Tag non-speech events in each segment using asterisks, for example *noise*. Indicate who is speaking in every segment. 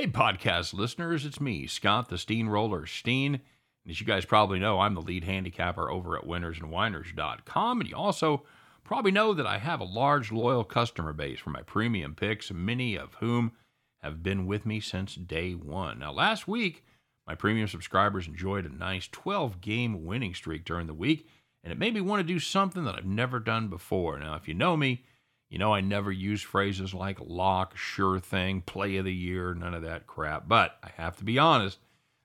Speaker 1: Hey, podcast listeners, it's me, Scott the Steamroller Steen. And as you guys probably know, I'm the lead handicapper over at winnersandwhiners.com. And you also probably know that I have a large, loyal customer base for my premium picks, many of whom have been with me since day one. Now, last week, my premium subscribers enjoyed a nice 12 game winning streak during the week, and it made me want to do something that I've never done before. Now, if you know me, you know I never use phrases like lock, sure thing, play of the year, none of that crap. But I have to be honest,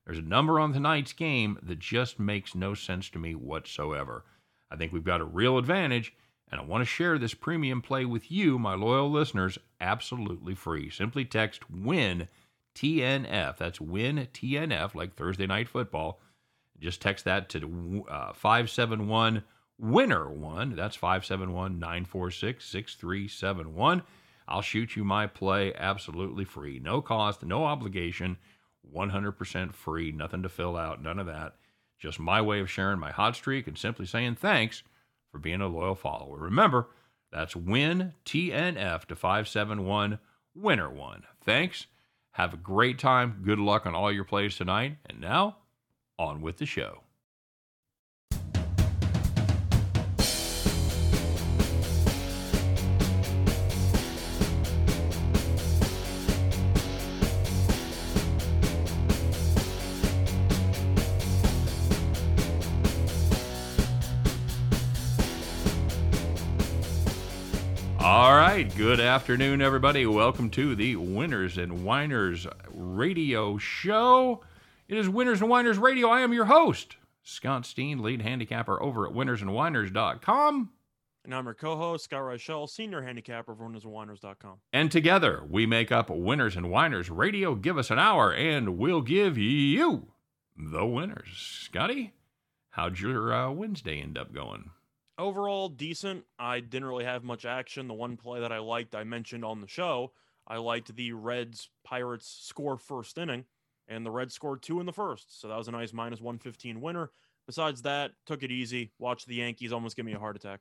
Speaker 1: there's a number on tonight's game that just makes no sense to me whatsoever. I think we've got a real advantage, and I want to share this premium play with you, my loyal listeners, absolutely free. Simply text WIN TNF. That's WIN TNF, like Thursday Night Football. Just text that to uh, 571 winner one. That's 571 946 6371. I'll shoot you my play absolutely free. No cost, no obligation, 100% free. Nothing to fill out, none of that. Just my way of sharing my hot streak and simply saying thanks for being a loyal follower. Remember, that's win TNF to 571 winner one. Thanks. Have a great time. Good luck on all your plays tonight. And now, on with the show. Right, good afternoon, everybody. Welcome to the Winners and Whiners radio show. It is Winners and Whiners Radio. I am your host, Scott Steen, lead handicapper over at winnersandwhiners.com.
Speaker 2: And I'm your co-host, Scott Reichel, senior handicapper of winnersandwhiners.com.
Speaker 1: And together we make up Winners and Whiners Radio. Give us an hour and we'll give you the winners. Scotty, how'd your uh, Wednesday end up going?
Speaker 2: Overall, decent. I didn't really have much action. The one play that I liked, I mentioned on the show. I liked the Reds Pirates score first inning, and the Reds scored two in the first. So that was a nice minus 115 winner. Besides that, took it easy. Watched the Yankees almost give me a heart attack.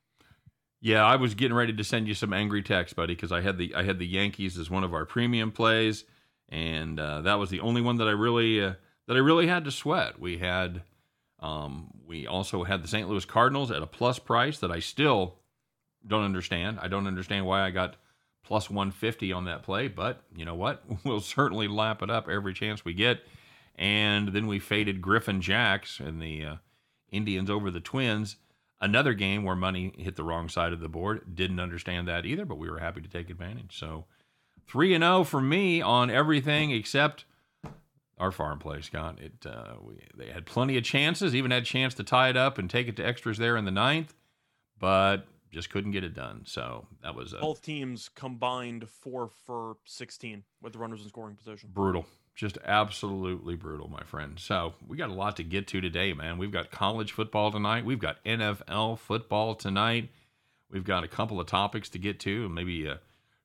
Speaker 1: Yeah, I was getting ready to send you some angry text, buddy, because I had the I had the Yankees as one of our premium plays, and uh, that was the only one that I really uh, that I really had to sweat. We had um, we also had the St. Louis Cardinals at a plus price that I still don't understand. I don't understand why I got plus 150 on that play, but you know what? *laughs* We'll certainly lap it up every chance we get. And then we faded Griffin Jax and the uh, Indians over the Twins. Another game where money hit the wrong side of the board. Didn't understand that either, but we were happy to take advantage. So 3 and 0 for me on everything except our farm play, Scott. It uh, we, they had plenty of chances, even had a chance to tie it up and take it to extras there in the ninth, but just couldn't get it done. So that was a,
Speaker 2: both teams combined four for sixteen with the runners in scoring position.
Speaker 1: Brutal, just absolutely brutal, my friend. So we got a lot to get to today, man. We've got college football tonight. We've got NFL football tonight. We've got a couple of topics to get to, and maybe uh,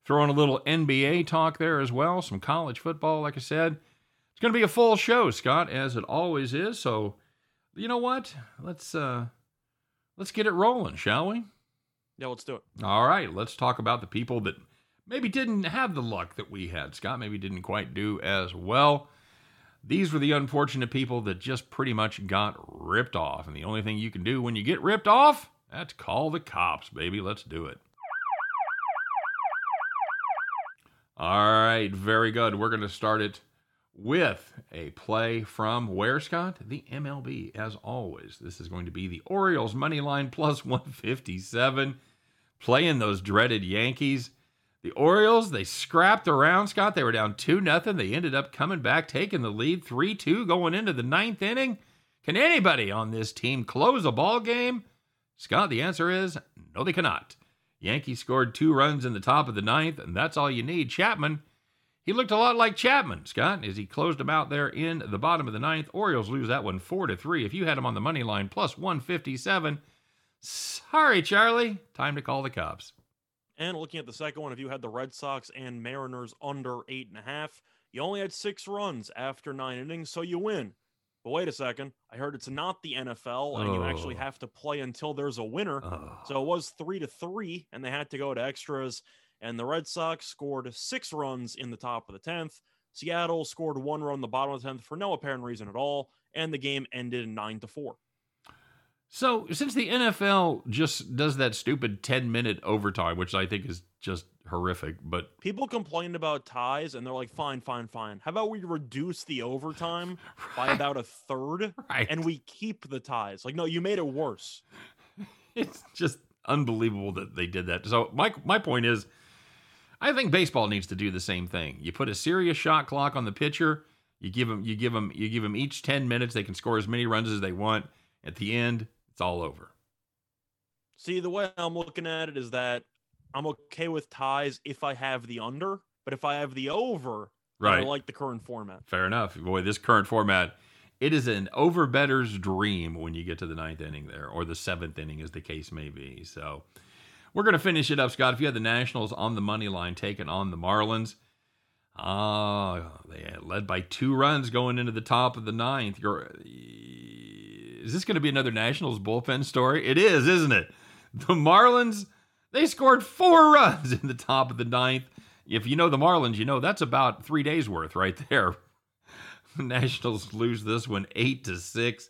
Speaker 1: throw in a little NBA talk there as well. Some college football, like I said. It's going to be a full show, Scott, as it always is. So, you know what? Let's uh let's get it rolling, shall we?
Speaker 2: Yeah, let's do it.
Speaker 1: All right, let's talk about the people that maybe didn't have the luck that we had. Scott maybe didn't quite do as well. These were the unfortunate people that just pretty much got ripped off. And the only thing you can do when you get ripped off, that's call the cops, baby. Let's do it. All right, very good. We're going to start it with a play from where, Scott? The MLB, as always. This is going to be the Orioles money line plus *laughs* 157, playing those dreaded Yankees. The Orioles, they scrapped around, Scott. They were down 2 nothing. They ended up coming back, taking the lead 3 2 going into the ninth inning. Can anybody on this team close a ball game? Scott, the answer is no, they cannot. Yankees scored two runs in the top of the ninth, and that's all you need. Chapman he looked a lot like Chapman, Scott, as he closed him out there in the bottom of the ninth. Orioles lose that one four to three. If you had him on the money line plus 157, sorry, Charlie. Time to call the cops.
Speaker 2: And looking at the second one, if you had the Red Sox and Mariners under eight and a half, you only had six runs after nine innings, so you win. But wait a second, I heard it's not the NFL, and oh. you actually oh. have to play until there's a winner. Oh. So it was three to three, and they had to go to extras and the Red Sox scored six runs in the top of the 10th. Seattle scored one run in the bottom of the 10th for no apparent reason at all, and the game ended in 9 to 4.
Speaker 1: So, since the NFL just does that stupid 10 minute overtime, which I think is just horrific, but
Speaker 2: People complained about ties, and they're like, fine, fine, fine. How about we reduce the overtime *laughs* by about a third,
Speaker 1: right.
Speaker 2: and we keep the ties? Like, no, you made it worse. *laughs*
Speaker 1: it's just unbelievable that they did that. So my my point is, I think baseball needs to do the same thing. You put a serious shot clock on the pitcher. You give them you give them you give them each ten minutes. They can score as many runs as they want. At the end, it's all over.
Speaker 2: See, the way I'm looking at it is that I'm okay with ties if I have the under, but if I have the over, then I like the current format.
Speaker 1: Fair enough. Boy, this current format, it is an over better's dream when you get to the ninth inning there, or the seventh inning, as the case may be. So we're going to finish it up, Scott. If you had the Nationals on the money line taking on the Marlins, ah, they led by two runs going into the top of the ninth. You're, is this going to be another Nationals bullpen story? It is, isn't it? The Marlins, they scored four *laughs* runs in the top of the ninth. If you know the Marlins, you know that's about three days worth right there. The *laughs* Nationals lose this one eight to six.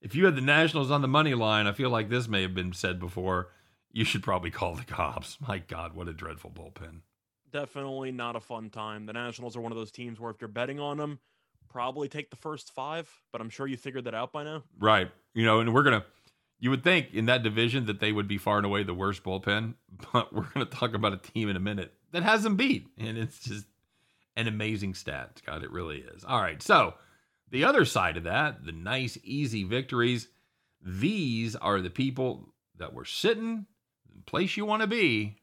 Speaker 1: If you had the Nationals on the money line, I feel like this may have been said before. You should probably call the cops. My God, what a dreadful bullpen.
Speaker 2: Definitely not a fun time. The Nationals are one of those teams where if you're betting on them, probably take the first five, but I'm sure you figured that out by now.
Speaker 1: Right. You know, and we're gonna. You would think in that division that they would be far and away the worst bullpen, *laughs* but we're gonna talk about a team in a minute that has them beat, and it's just an amazing stat, God, It really is. All right, so the other side of that, the nice, easy victories. These are the people that were sitting place you want to be.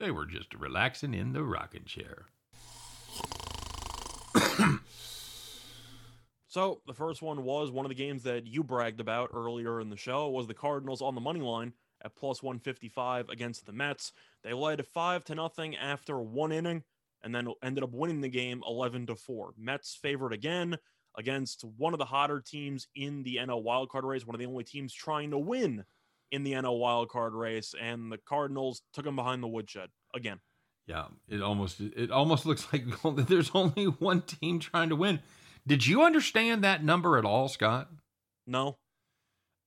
Speaker 1: They were just relaxing in the rocking chair.
Speaker 2: So the first one was one of the games that you bragged about earlier in the show was the Cardinals on the money line at plus 155 against the Mets. They led 5 to nothing after one inning and then ended up winning the game 11 to 4. Mets favored again against one of the hotter teams in the NL wildcard race, one of the only teams trying to win in the NL wildcard race and the Cardinals took them behind the woodshed again.
Speaker 1: Yeah, it almost it almost *laughs* looks like *laughs* there's only one team trying to win. Did you understand that number at all, Scott?
Speaker 2: No,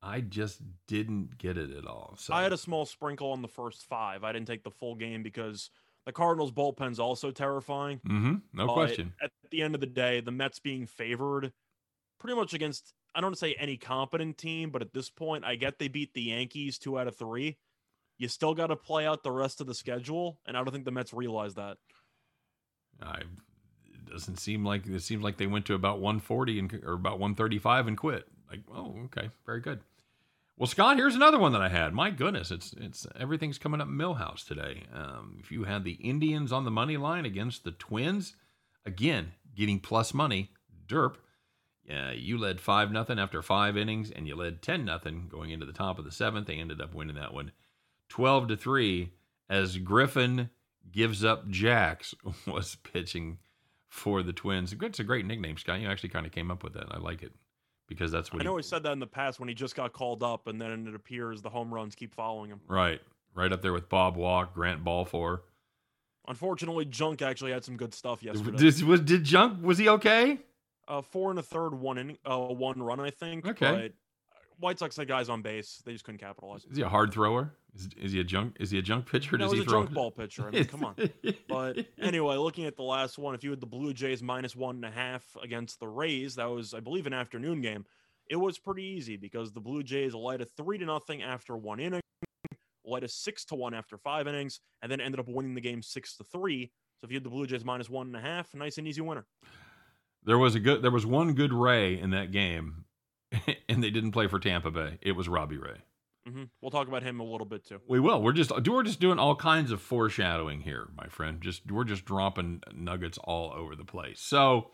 Speaker 1: I just didn't get it at all. So
Speaker 2: I had a small sprinkle on the first 5. I didn't take the full game because the Cardinals bullpen's also terrifying.
Speaker 1: Mm-hmm. no
Speaker 2: But
Speaker 1: question.
Speaker 2: At the end of the day, the Mets being favored pretty much against, I don't say any competent team, but at this point, I get they beat the Yankees two out of three. You still got to play out the rest of the schedule, and I don't think the Mets realize that.
Speaker 1: I it doesn't seem like it seems like they went to about 140 and or about 135 and quit. Like, oh, okay, very good. Well, Scott, here's another one that I had. My goodness, it's it's everything's coming up Milhouse today. Um, if you had the Indians on the money line against the Twins, again getting plus money, derp. Yeah, you led five nothing after five innings, and you led ten nothing going into the top of the seventh. They ended up winning that one, twelve to three, as Griffin gives up Jacks *laughs* was pitching for the Twins. It's a great nickname, Scott. You actually kind of came up with that. I like it because that's what
Speaker 2: I
Speaker 1: he-
Speaker 2: know he said that in the past when he just got called up, and then it appears the home runs keep following him.
Speaker 1: right, right up there with Bob Walk, Grant Balfour.
Speaker 2: Unfortunately, Junk actually had some good stuff yesterday.
Speaker 1: Did, was did Junk was he okay?
Speaker 2: Uh, four and a third, one inning, uh, one run, I think.
Speaker 1: Okay.
Speaker 2: But White Sox had guys on base; they just couldn't capitalize.
Speaker 1: Is he a hard thrower? Is, is he a junk? Is he a junk pitcher?
Speaker 2: No,
Speaker 1: does
Speaker 2: he's
Speaker 1: he
Speaker 2: a
Speaker 1: throw
Speaker 2: junk ball pitcher. I mean, come on. *laughs* But anyway, looking at the last one, if you had the Blue Jays minus one and a half against the Rays, that was, I believe, an afternoon game. It was pretty easy because the Blue Jays led a three to nothing after one inning, led a six to one after five innings, and then ended up winning the game six to three. So if you had the Blue Jays minus one and a half, nice and easy winner.
Speaker 1: There was a good. There was one good Ray in that game, *laughs* and they didn't play for Tampa Bay. It was Robbie Ray.
Speaker 2: hmm We'll talk about him a little bit too.
Speaker 1: We will. We're just we're just doing all kinds of foreshadowing here, my friend. Just we're just dropping nuggets all over the place. So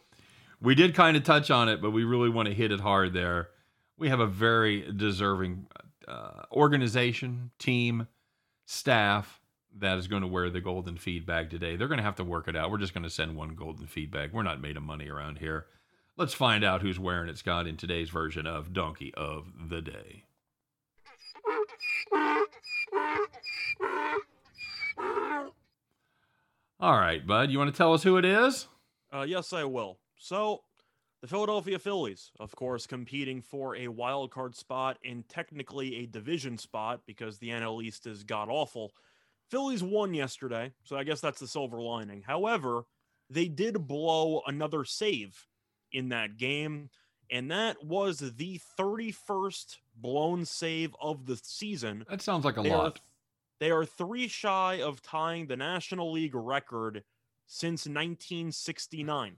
Speaker 1: we did kind of touch on it, but we really want to hit it hard there. We have a very deserving uh, organization, team, staff that is going to wear the golden feed bag today. They're going to have to work it out. We're just going to send one golden feed bag. We're not made of money around here. Let's find out who's wearing it, Scott, in today's version of Donkey of the Day. All right, bud. You want to tell us who it is?
Speaker 2: Uh, yes, I will. So, the Philadelphia Phillies, of course, competing for a wild card spot and technically a division spot because the NL East is god awful. Phillies won yesterday, so I guess that's the silver lining. However, they did blow another save in that game, and that was the 31st blown save of the season.
Speaker 1: That sounds like a
Speaker 2: They
Speaker 1: lot.
Speaker 2: Are, they are three shy of tying the National League record since 1969.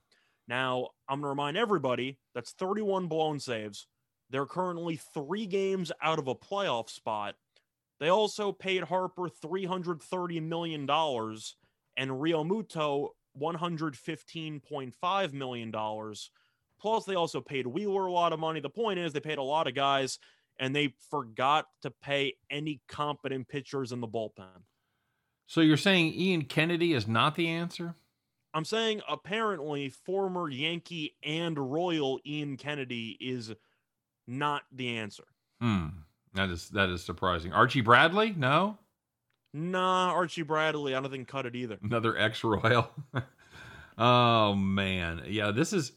Speaker 2: Now, I'm going to remind everybody that's 31 blown saves. They're currently three games out of a playoff spot. They also paid Harper $330 million and Realmuto $115.5 million. Plus, they also paid Wheeler a lot of money. The point is, they paid a lot of guys and they forgot to pay any competent pitchers in the bullpen.
Speaker 1: So you're saying Ian Kennedy is not the answer?
Speaker 2: I'm saying apparently former Yankee and Royal Ian Kennedy is not the answer.
Speaker 1: Hmm. That is that is surprising. Archie Bradley? No.
Speaker 2: Nah, Archie Bradley, I don't think cut it either.
Speaker 1: Another *laughs* ex Royal. oh man, yeah. This is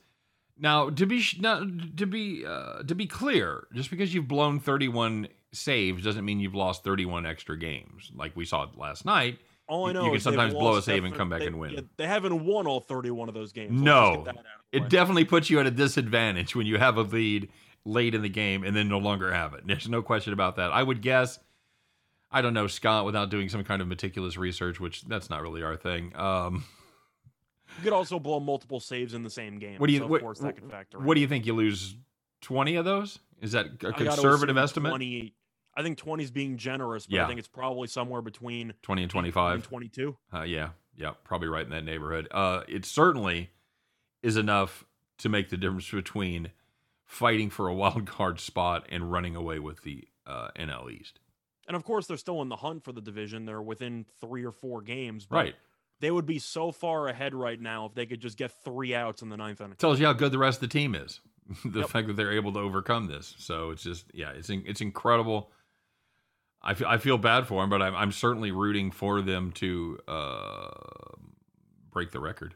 Speaker 1: now to be sh- now, to be uh, to be clear. Just because you've blown 31 saves doesn't mean you've lost 31 extra games. Like we saw last night.
Speaker 2: All I know
Speaker 1: you can
Speaker 2: is
Speaker 1: sometimes blow a save and come back
Speaker 2: they-
Speaker 1: and win.
Speaker 2: they haven't won all 31 of those games.
Speaker 1: No.
Speaker 2: just get that out of the
Speaker 1: It definitely puts you at a disadvantage when you have a lead late in the game and then no longer have it. *laughs* There's no question about that. I would guess. I don't know, Scott, without doing some kind of meticulous research, which that's not really our thing. Um,
Speaker 2: You could also blow multiple saves in the same game.
Speaker 1: What do you-
Speaker 2: so
Speaker 1: what-
Speaker 2: course that could factor
Speaker 1: What
Speaker 2: in.
Speaker 1: do you think? You lose 20 of those? Is that a conservative estimate?
Speaker 2: 20, I think 20 is being generous, but
Speaker 1: Yeah.
Speaker 2: I think it's probably somewhere between
Speaker 1: 20 and
Speaker 2: 18
Speaker 1: 25.
Speaker 2: and 22.
Speaker 1: Uh, yeah, yeah, probably right in that neighborhood. Uh, it certainly is enough to make the difference between fighting for a wild card spot and running away with the uh, NL East.
Speaker 2: And of course, they're still in the hunt for the division. They're within three or four games. But
Speaker 1: Right.
Speaker 2: They would be so far ahead right now if they could just get three outs in the ninth inning.
Speaker 1: Tells you how good the rest of the team is. *laughs* the
Speaker 2: Yep.
Speaker 1: fact that they're able to overcome this. So it's just, yeah, it's in, it's incredible. I feel, I feel bad for them, but I'm, I'm certainly rooting for them to uh, break the record.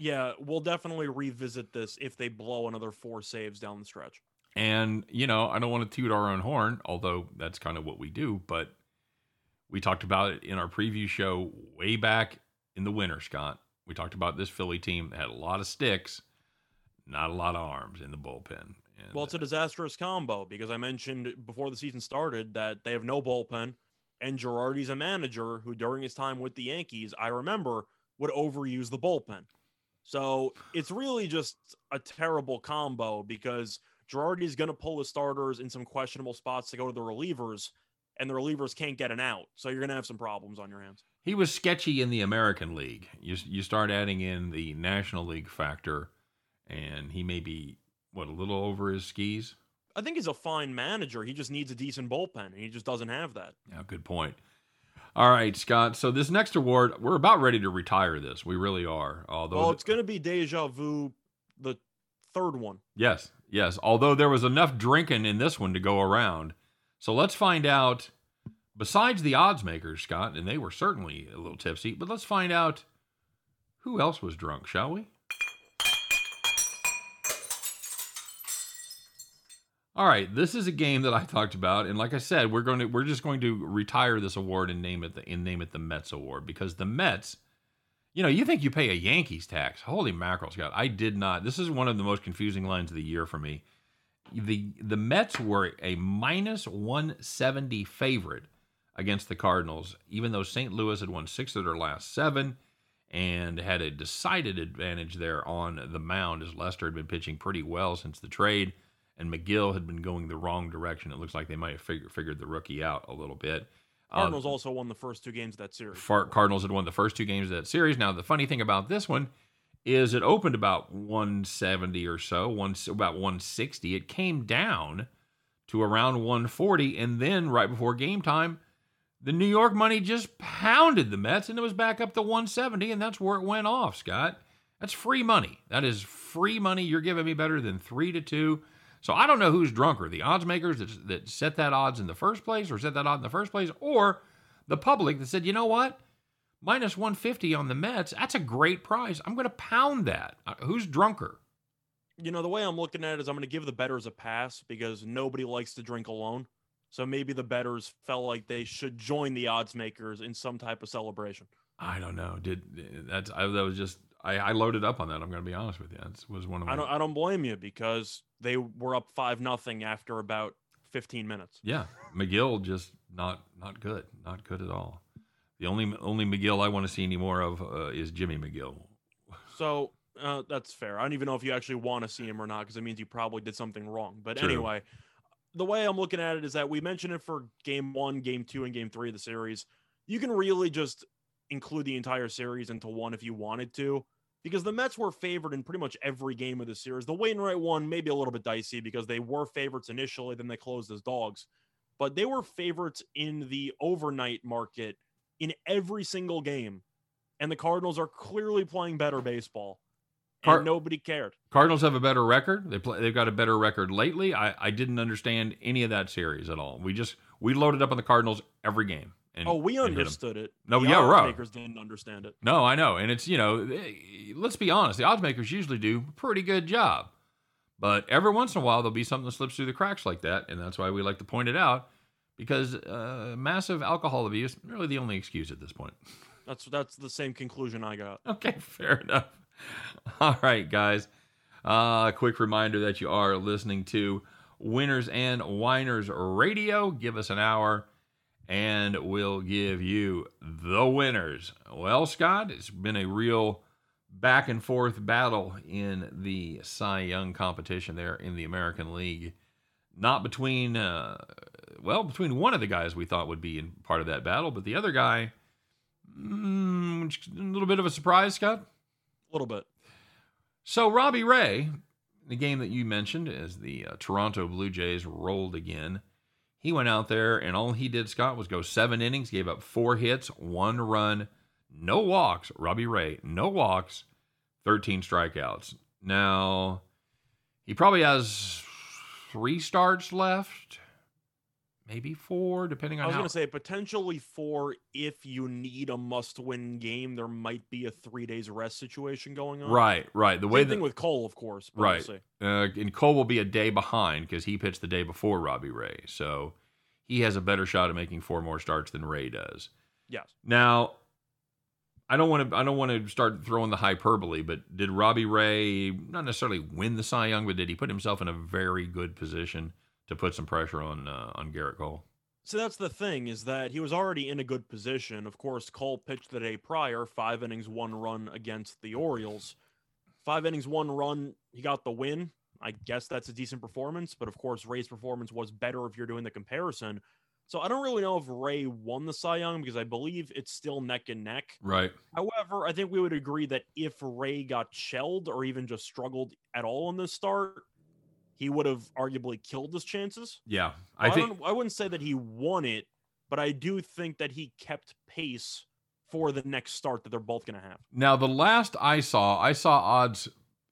Speaker 2: Yeah, we'll definitely revisit this if they blow another four saves down the stretch.
Speaker 1: And, you know, I don't want to toot our own horn, although that's kind of what we do, but we talked about it in our preview show way back in the winter, Scott. We talked about this Philly team that had a lot of sticks, not a lot of arms in the bullpen. And,
Speaker 2: Well, it's a disastrous combo because I mentioned before the season started that they have no bullpen, and Girardi's a manager who, during his time with the Yankees, I remember would overuse the bullpen. So it's really just a terrible combo because Girardi is going to pull the starters in some questionable spots to go to the relievers, and the relievers can't get an out. So you're going to have some problems on your hands.
Speaker 1: he was sketchy in the American League. You, you start adding in the National League factor, and he may be, what, a little over his skis?
Speaker 2: I think he's a fine manager. He just needs a decent bullpen, and he just doesn't have that.
Speaker 1: Yeah, good point. All right, Scott. So this next award, we're about ready to retire this. We really are. Although,
Speaker 2: Well, it's going to be deja vu, the third one.
Speaker 1: yes, yes. Although there was enough drinking in this one to go around, so let's find out. Besides the odds makers, Scott, and they were certainly a little tipsy, but let's find out who else was drunk, shall we? All right, this is a game that I talked about, and like I said, we're going to we're just going to retire this award and name it the and name it the Mets Award because the Mets, you know, you think you pay a Yankees tax? Holy mackerel, Scott! I did not. This is one of the most confusing lines of the year for me. the The Mets were a minus one seventy favorite against the Cardinals, even though St. Louis had won six of their last seven and had a decided advantage there on the mound as Lester had been pitching pretty well since the trade and Megill had been going the wrong direction. It looks like they might have figured, figured the rookie out a little bit. Um,
Speaker 2: Cardinals also won the first two games of that series.
Speaker 1: Far- Cardinals had won the first two games of that series. Now, the funny thing about this one is it opened about 170 or so, one, about 160. It came down to around 140, and then right before game time, the New York money just pounded the Mets, and it was back up to 170, and that's where it went off, Scott. That's free money. That is free money. You're giving me better than three to two. So I don't know who's drunker, the odds makers that, that set that odds in the first place, or set that odd in the first place, or the public that said, you know what? minus 150 on the Mets. That's a great price. I'm going to pound that. Uh, who's drunker?
Speaker 2: You know, the way I'm looking at it is I'm going to give the betters a pass because nobody likes to drink alone. So maybe the betters felt like they should join the odds makers in some type of celebration.
Speaker 1: I don't know. Did that's I, that was just I, I loaded up on that. I'm going to be honest with you. It was one of my.
Speaker 2: I don't. I don't blame you because they were up five nothing after about 15 minutes.
Speaker 1: Yeah, Megill just not not good, not good at all. The only only Megill I want to see any more of uh, is Jimmy McGill.
Speaker 2: So uh, that's fair. I don't even know if you actually want to see him or not because it means you probably did something wrong. But
Speaker 1: True.
Speaker 2: anyway, the way I'm looking at it is that we mentioned it for game one, game two, and game three of the series. You can really just include the entire series into one if you wanted to, because the Mets were favored in pretty much every game of the series. The Wainwright one may be a little bit dicey because they were favorites initially, then they closed as dogs, but they were favorites in the overnight market in every single game, and the Cardinals are clearly playing better baseball. And
Speaker 1: Car-
Speaker 2: nobody cared.
Speaker 1: Cardinals have a better record. They play, they've got a better record lately. I, I didn't understand any of that series at all. We just we loaded up on the Cardinals every game. And,
Speaker 2: Oh, we
Speaker 1: and hit 'em.
Speaker 2: understood it.
Speaker 1: No,
Speaker 2: The
Speaker 1: yeah,
Speaker 2: odds
Speaker 1: right.
Speaker 2: Makers didn't understand it.
Speaker 1: No, I know, and it's you know, eh, let's be honest. The odds makers usually do a pretty good job, but every once in a while there'll be something that slips through the cracks like that, and that's why we like to point it out because uh, massive alcohol abuse is really the only excuse at this point. *laughs*
Speaker 2: That's that's the same conclusion I got.
Speaker 1: Okay, *laughs* fair enough. All right, guys. Uh, quick reminder that you are listening to Winners and Whiners Radio. Give us an hour and we'll give you the winners. Well, Scott, it's been a real back and forth battle in the Cy Young competition there in the American League. Not between, uh, well, between one of the guys we thought would be in part of that battle, but the other guy, mm, a little bit of a surprise, Scott.
Speaker 2: A little bit.
Speaker 1: So Robbie Ray, the game that you mentioned, as the uh, Toronto Blue Jays rolled again, he went out there and all he did, Scott, was go seven innings, gave up four hits, one run, no walks. Robbie Ray, no walks, 13 strikeouts. Now, he probably has three starts left, maybe four, depending on
Speaker 2: I was going to say potentially four if you need a must-win game. There might be a three days rest situation going on.
Speaker 1: right, right. The way
Speaker 2: Same
Speaker 1: that
Speaker 2: thing with Cole, of course.
Speaker 1: Right. Uh, and Cole will be a day behind because he pitched the day before Robbie Ray. So he has a better shot at making four more starts than Ray does.
Speaker 2: Yes.
Speaker 1: Now, I don't want to. I don't want to start throwing the hyperbole, but did Robbie Ray not necessarily win the Cy Young, but did he put himself in a very good position to put some pressure on uh, on Gerrit Cole?
Speaker 2: So that's the thing is that he was already in a good position. Of course, Cole pitched the day prior, five innings, one run against the Orioles. Five innings, one run. He got the win. I guess that's a decent performance, but of course, Ray's performance was better if you're doing the comparison. So I don't really know if Ray won the Cy Young because I believe it's still neck and neck.
Speaker 1: Right.
Speaker 2: However, I think we would agree that if Ray got shelled or even just struggled at all in this start, he would have arguably killed his chances.
Speaker 1: Yeah.
Speaker 2: I,
Speaker 1: I think.
Speaker 2: I wouldn't say that he won it, but I do think that he kept pace for the next start that they're both going to have.
Speaker 1: Now, the last I saw, I saw odds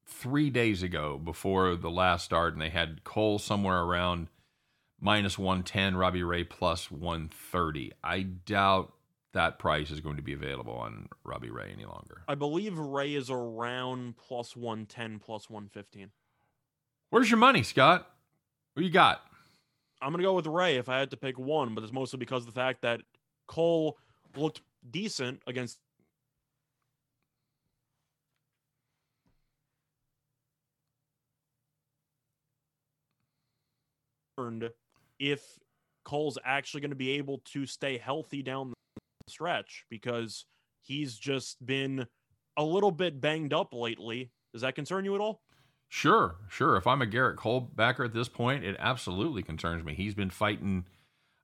Speaker 1: three days ago before the last start, and they had Cole somewhere around minus 110, Robbie Ray plus 130. I doubt that price is going to be available on Robbie Ray any longer.
Speaker 2: I believe Ray is around plus 110, plus 115.
Speaker 1: Where's your money, Scott? What you got?
Speaker 2: I'm to go with Ray if I had to pick one, but it's mostly because of the fact that Cole looked decent against if Cole's actually going to be able to stay healthy down the stretch because he's just been a little bit banged up lately. Does that concern you at all?
Speaker 1: Sure, sure. If I'm a Gerrit Cole backer at this point, it absolutely concerns me. He's been fighting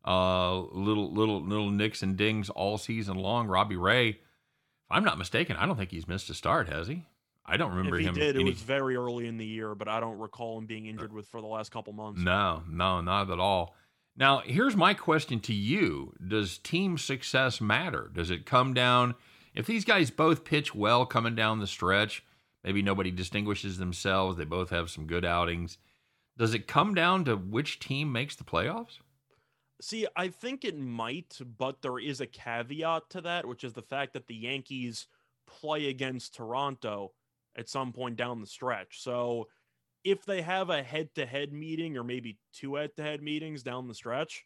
Speaker 1: uh, little little little nicks and dings all season long. Robbie Ray, if I'm not mistaken, I don't think he's missed a start, has he? I don't remember
Speaker 2: if he
Speaker 1: him.
Speaker 2: did, it was very early in the year, but I don't recall him being injured with for the last couple months.
Speaker 1: No, no, not at all. Now, here's my question to you Does team success matter? Does it come down, if these guys both pitch well coming down the stretch, maybe nobody distinguishes themselves, they both have some good outings, does it come down to which team makes the playoffs?
Speaker 2: See, I think it might, but there is a caveat to that, which is the fact that the Yankees play against Toronto at some point down the stretch. So if they have a head to head meeting or maybe two head to head meetings down the stretch,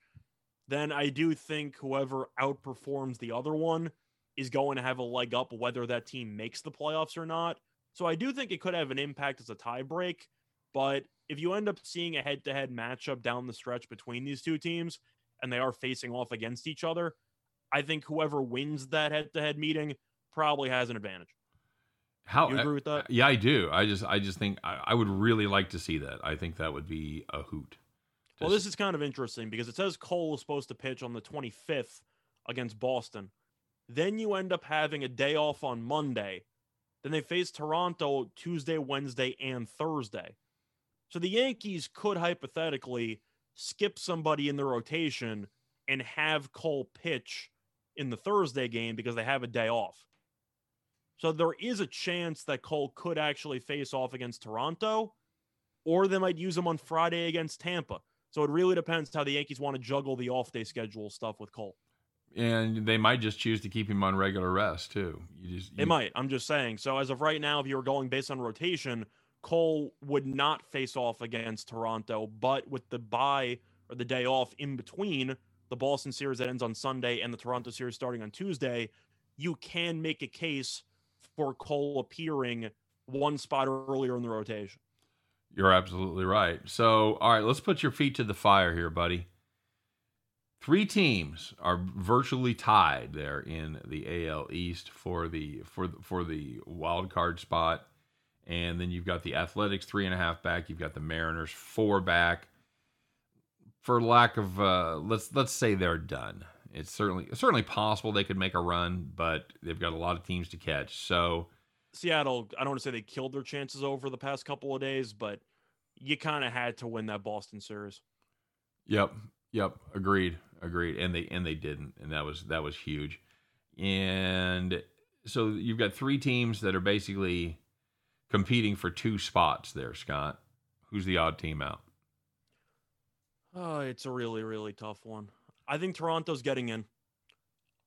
Speaker 2: then I do think whoever outperforms the other one is going to have a leg up whether that team makes the playoffs or not. So I do think it could have an impact as a tiebreak. But if you end up seeing a head to head matchup down the stretch between these two teams and they are facing off against each other, I think whoever wins that head to head meeting probably has an advantage.
Speaker 1: How
Speaker 2: You agree with that?
Speaker 1: Uh, yeah, I do. I just I just think I, I would really like to see that. I think that would be a hoot.
Speaker 2: Well, this is kind of interesting because it says Cole is supposed to pitch on the 25th against Boston. Then you end up having a day off on Monday. Then they face Toronto Tuesday, Wednesday, and Thursday. So the Yankees could hypothetically skip somebody in the rotation and have Cole pitch in the Thursday game because they have a day off. So there is a chance that Cole could actually face off against Toronto, or they might use him on Friday against Tampa. So it really depends how the Yankees want to juggle the off day schedule stuff with Cole.
Speaker 1: And they might just choose to keep him on regular rest too. You just
Speaker 2: They
Speaker 1: you-
Speaker 2: might. I'm just saying. So as of right now, if you were going based on rotation, Cole would not face off against Toronto, but with the bye or the day off in between the Boston series that ends on Sunday and the Toronto series starting on Tuesday, you can make a case for Cole appearing one spot earlier in the rotation.
Speaker 1: You're absolutely right. So, all right, let's put your feet to the fire here, buddy. Three teams are virtually tied there in the AL East for the for the, for the wild card spot, and then you've got the Athletics three and a half back. You've got the Mariners four back. For lack of uh, let's let's say they're done. It's certainly it's certainly possible they could make a run, but they've got a lot of teams to catch. So
Speaker 2: Seattle, I don't want to say they killed their chances over the past couple of days, but you kind of had to win that Boston series.
Speaker 1: Yep. Yep. Agreed. Agreed. And they and they didn't, and that was that was huge. And so you've got three teams that are basically competing for two spots there, Scott. Who's the odd team out?
Speaker 2: Oh, it's a really, really tough one. I think Toronto's getting in.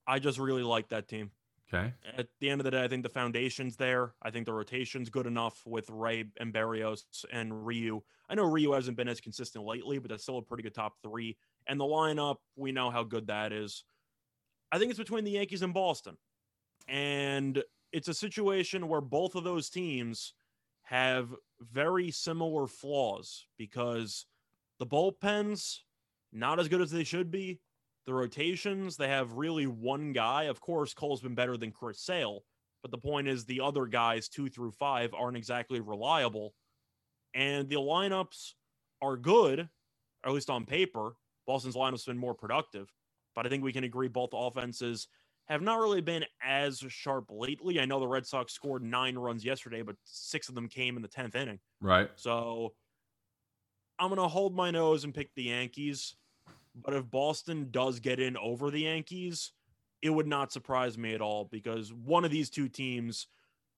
Speaker 2: I just really like that team.
Speaker 1: Okay.
Speaker 2: At the end of the day, I think the foundation's there. I think the rotation's good enough with Ray and Berrios and Ryu. I know Ryu hasn't been as consistent lately, but that's still a pretty good top three. And the lineup, we know how good that is. I think it's between the Yankees and Boston. And it's a situation where both of those teams have very similar flaws because the bullpens, not as good as they should be. The rotations, they have really one guy. Of course, Cole's been better than Chris Sale, but the point is the other guys, two through five, aren't exactly reliable. And the lineups are good, at least on paper. Boston's lineup's been more productive, but I think we can agree both offenses have not really been as sharp lately. I know the Red Sox scored nine runs yesterday, but six of them came in the 10th inning.
Speaker 1: Right.
Speaker 2: So I'm going to hold my nose and pick the Yankees. But if Boston does get in over the Yankees, it would not surprise me at all because one of these two teams,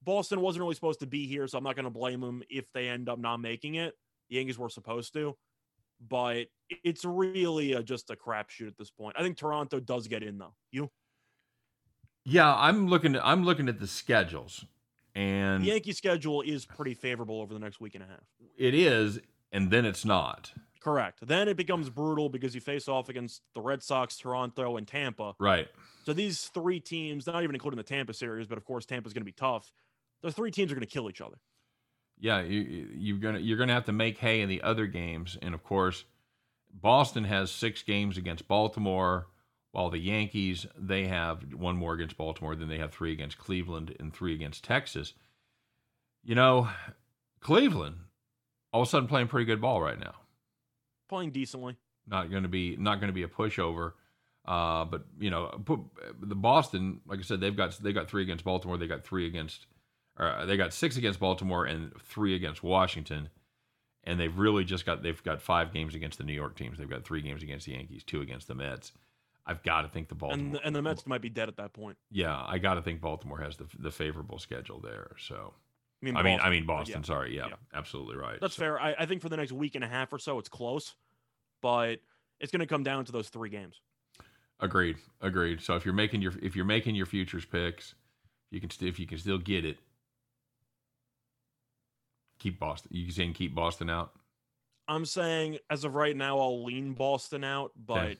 Speaker 2: Boston wasn't really supposed to be here. So I'm not going to blame them if they end up not making it. The Yankees were supposed to. But it's really a, just a crapshoot at this point. I think Toronto does get in, though. You?
Speaker 1: Yeah, I'm looking at I'm looking at the schedules. And
Speaker 2: The Yankee schedule is pretty favorable over the next week and a half.
Speaker 1: it is, and then it's not.
Speaker 2: Correct. Then it becomes brutal because you face off against the Red Sox, Toronto, and Tampa.
Speaker 1: Right.
Speaker 2: So these three teams, not even including the Tampa series, but of course Tampa's going to be tough. Those three teams are going to kill each other.
Speaker 1: Yeah, you, you're gonna you're gonna have to make hay in the other games, and of course, Boston has six games against Baltimore, while the Yankees they have one more against Baltimore, then they have three against Cleveland and three against Texas. You know, Cleveland all of a sudden playing pretty good ball right now.
Speaker 2: Playing decently.
Speaker 1: Not going to be not going to be a pushover. Uh, but you know, the Boston, like I said, they've got they got three against Baltimore. They got three against, uh, they got six against Baltimore and three against Washington, and they've really just got they've got five games against the New York teams. They've got three games against the Yankees, two against the Mets. I've got to think the Baltimore.
Speaker 2: And, and the Mets might be dead at that point.
Speaker 1: yeah, I got to think Baltimore has the the favorable schedule there. So
Speaker 2: I mean,
Speaker 1: I mean, I
Speaker 2: Boston,
Speaker 1: mean Boston.
Speaker 2: yeah.
Speaker 1: Sorry, yeah,
Speaker 2: Yeah.
Speaker 1: absolutely right.
Speaker 2: That's
Speaker 1: So-
Speaker 2: fair. I, I think for the next week and a half or so, it's close. But it's going to come down to those three games.
Speaker 1: Agreed. Agreed. So if you're making your if you're making your futures picks, you can st- if you can still get it, keep Boston. You saying keep Boston out?
Speaker 2: I'm saying as of right now, I'll lean Boston out, but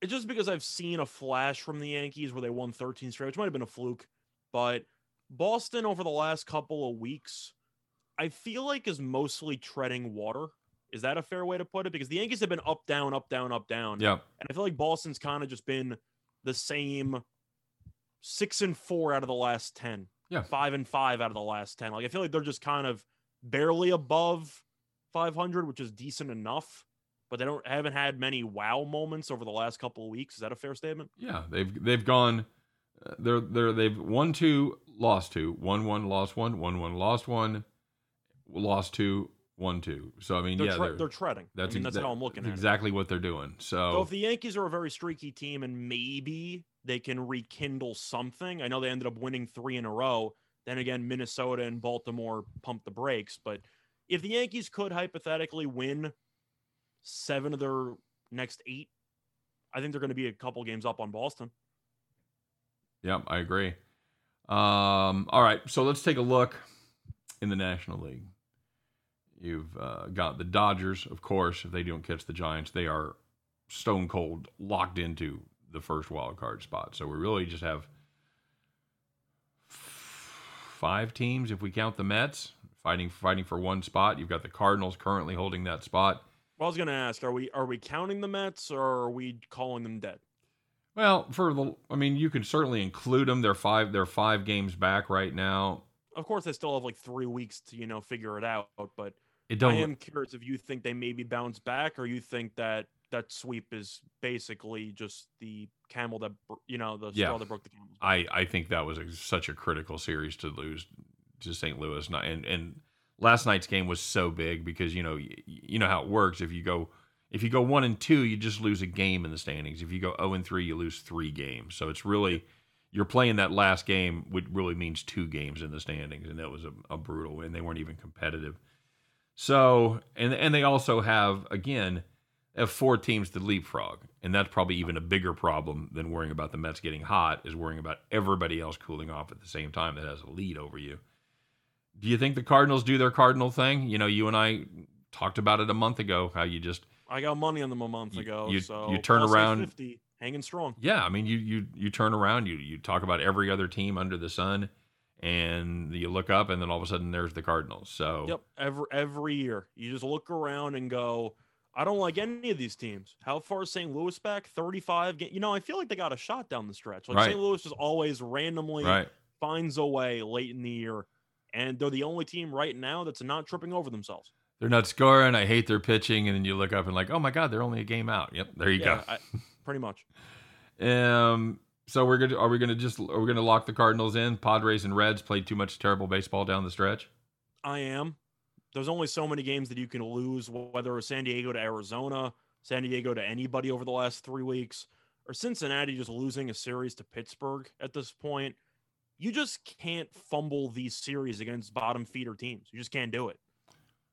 Speaker 2: it's just because I've seen a flash from the Yankees where they won 13 straight, which might have been a fluke. But Boston over the last couple of weeks, I feel like is mostly treading water. Is that a fair way to put it? Because the Yankees have been up, down, up, down, up, down.
Speaker 1: Yeah.
Speaker 2: And I feel like Boston's kind of just been the same six and four out of the last 10.
Speaker 1: Yeah.
Speaker 2: Five and five out of the last 10. Like, I feel like they're just kind of barely above 500, which is decent enough, but they don't haven't had many wow moments over the last couple of weeks. Is that a fair statement?
Speaker 1: Yeah. They've they've gone. uh, They're they're they've won two, lost two, won one, lost one, won one, lost one, lost two, won two. So I mean,
Speaker 2: They're,
Speaker 1: yeah,
Speaker 2: tre-
Speaker 1: they're,
Speaker 2: they're treading.
Speaker 1: that's
Speaker 2: I mean, that's
Speaker 1: ex-
Speaker 2: how I'm looking at it.
Speaker 1: exactly what they're doing. So,
Speaker 2: So if the Yankees are a very streaky team and maybe they can rekindle something, I know they ended up winning three in a row. Then again, Minnesota and Baltimore pumped the brakes. But if the Yankees could hypothetically win seven of their next eight, I think they're going to be a couple games up on Boston.
Speaker 1: yeah, I agree. Um, all right, so let's take a look in the National League. You've uh, got the Dodgers, of course. If they don't catch the Giants, they are stone cold locked into the first wild card spot. So we really just have five teams if we count the Mets fighting fighting for one spot. You've got the Cardinals currently holding that spot.
Speaker 2: Well, I was going to ask, are we are we counting the Mets or are we calling them dead?
Speaker 1: Well, for the I mean, you can certainly include them. They're five they're five games back right now.
Speaker 2: Of course, they still have like three weeks to you know figure it out. But
Speaker 1: It
Speaker 2: I
Speaker 1: don't
Speaker 2: am curious if you think they maybe bounce back, or you think that that sweep is basically just the camel that you know the
Speaker 1: Yeah.
Speaker 2: straw that broke the camel.
Speaker 1: I, I think that was a, such a critical series to lose to St. Louis, Not- and and last night's game was so big because you know you, you know how it works. If you go if you go one and two, you just lose a game in the standings. If you go zero and three, you lose three games. So it's really you're playing that last game, which really means two games in the standings, and that was a, a brutal, and they weren't even competitive. So and and they also have again have four teams to leapfrog, and that's probably even a bigger problem than worrying about the Mets getting hot. Is worrying about everybody else cooling off at the same time that has a lead over you. Do you think the Cardinals do their Cardinal thing? You know, you and I talked about it a month ago. How you just
Speaker 2: I got money on them a month
Speaker 1: You-
Speaker 2: ago.
Speaker 1: you-
Speaker 2: so
Speaker 1: you turn around-
Speaker 2: 850, hanging strong.
Speaker 1: yeah, I mean, you you you turn around, you you talk about every other team under the sun, and you look up, and then all of a sudden there's the Cardinals. So
Speaker 2: Yep, every every year you just look around and go, I don't like any of these teams. How far is St. Louis back? Thirty five. You know, I feel like they got a shot down the stretch. Like
Speaker 1: Right.
Speaker 2: St. Louis just always randomly
Speaker 1: right,
Speaker 2: finds a way late in the year, and they're the only team right now that's not tripping over themselves.
Speaker 1: they're not scoring. I hate their pitching, and then you look up and like, oh my God, they're only a game out. Yep, there you
Speaker 2: yeah, I, pretty much. *laughs*
Speaker 1: Um, so we're gonna are we gonna just are we gonna lock the Cardinals in? Padres and Reds played too much terrible baseball down the stretch.
Speaker 2: I am. There's only so many games that you can lose, whether it's San Diego to Arizona, San Diego to anybody over the last three weeks, or Cincinnati just losing a series to Pittsburgh at this point. You just can't fumble these series against bottom feeder teams. You just can't do it.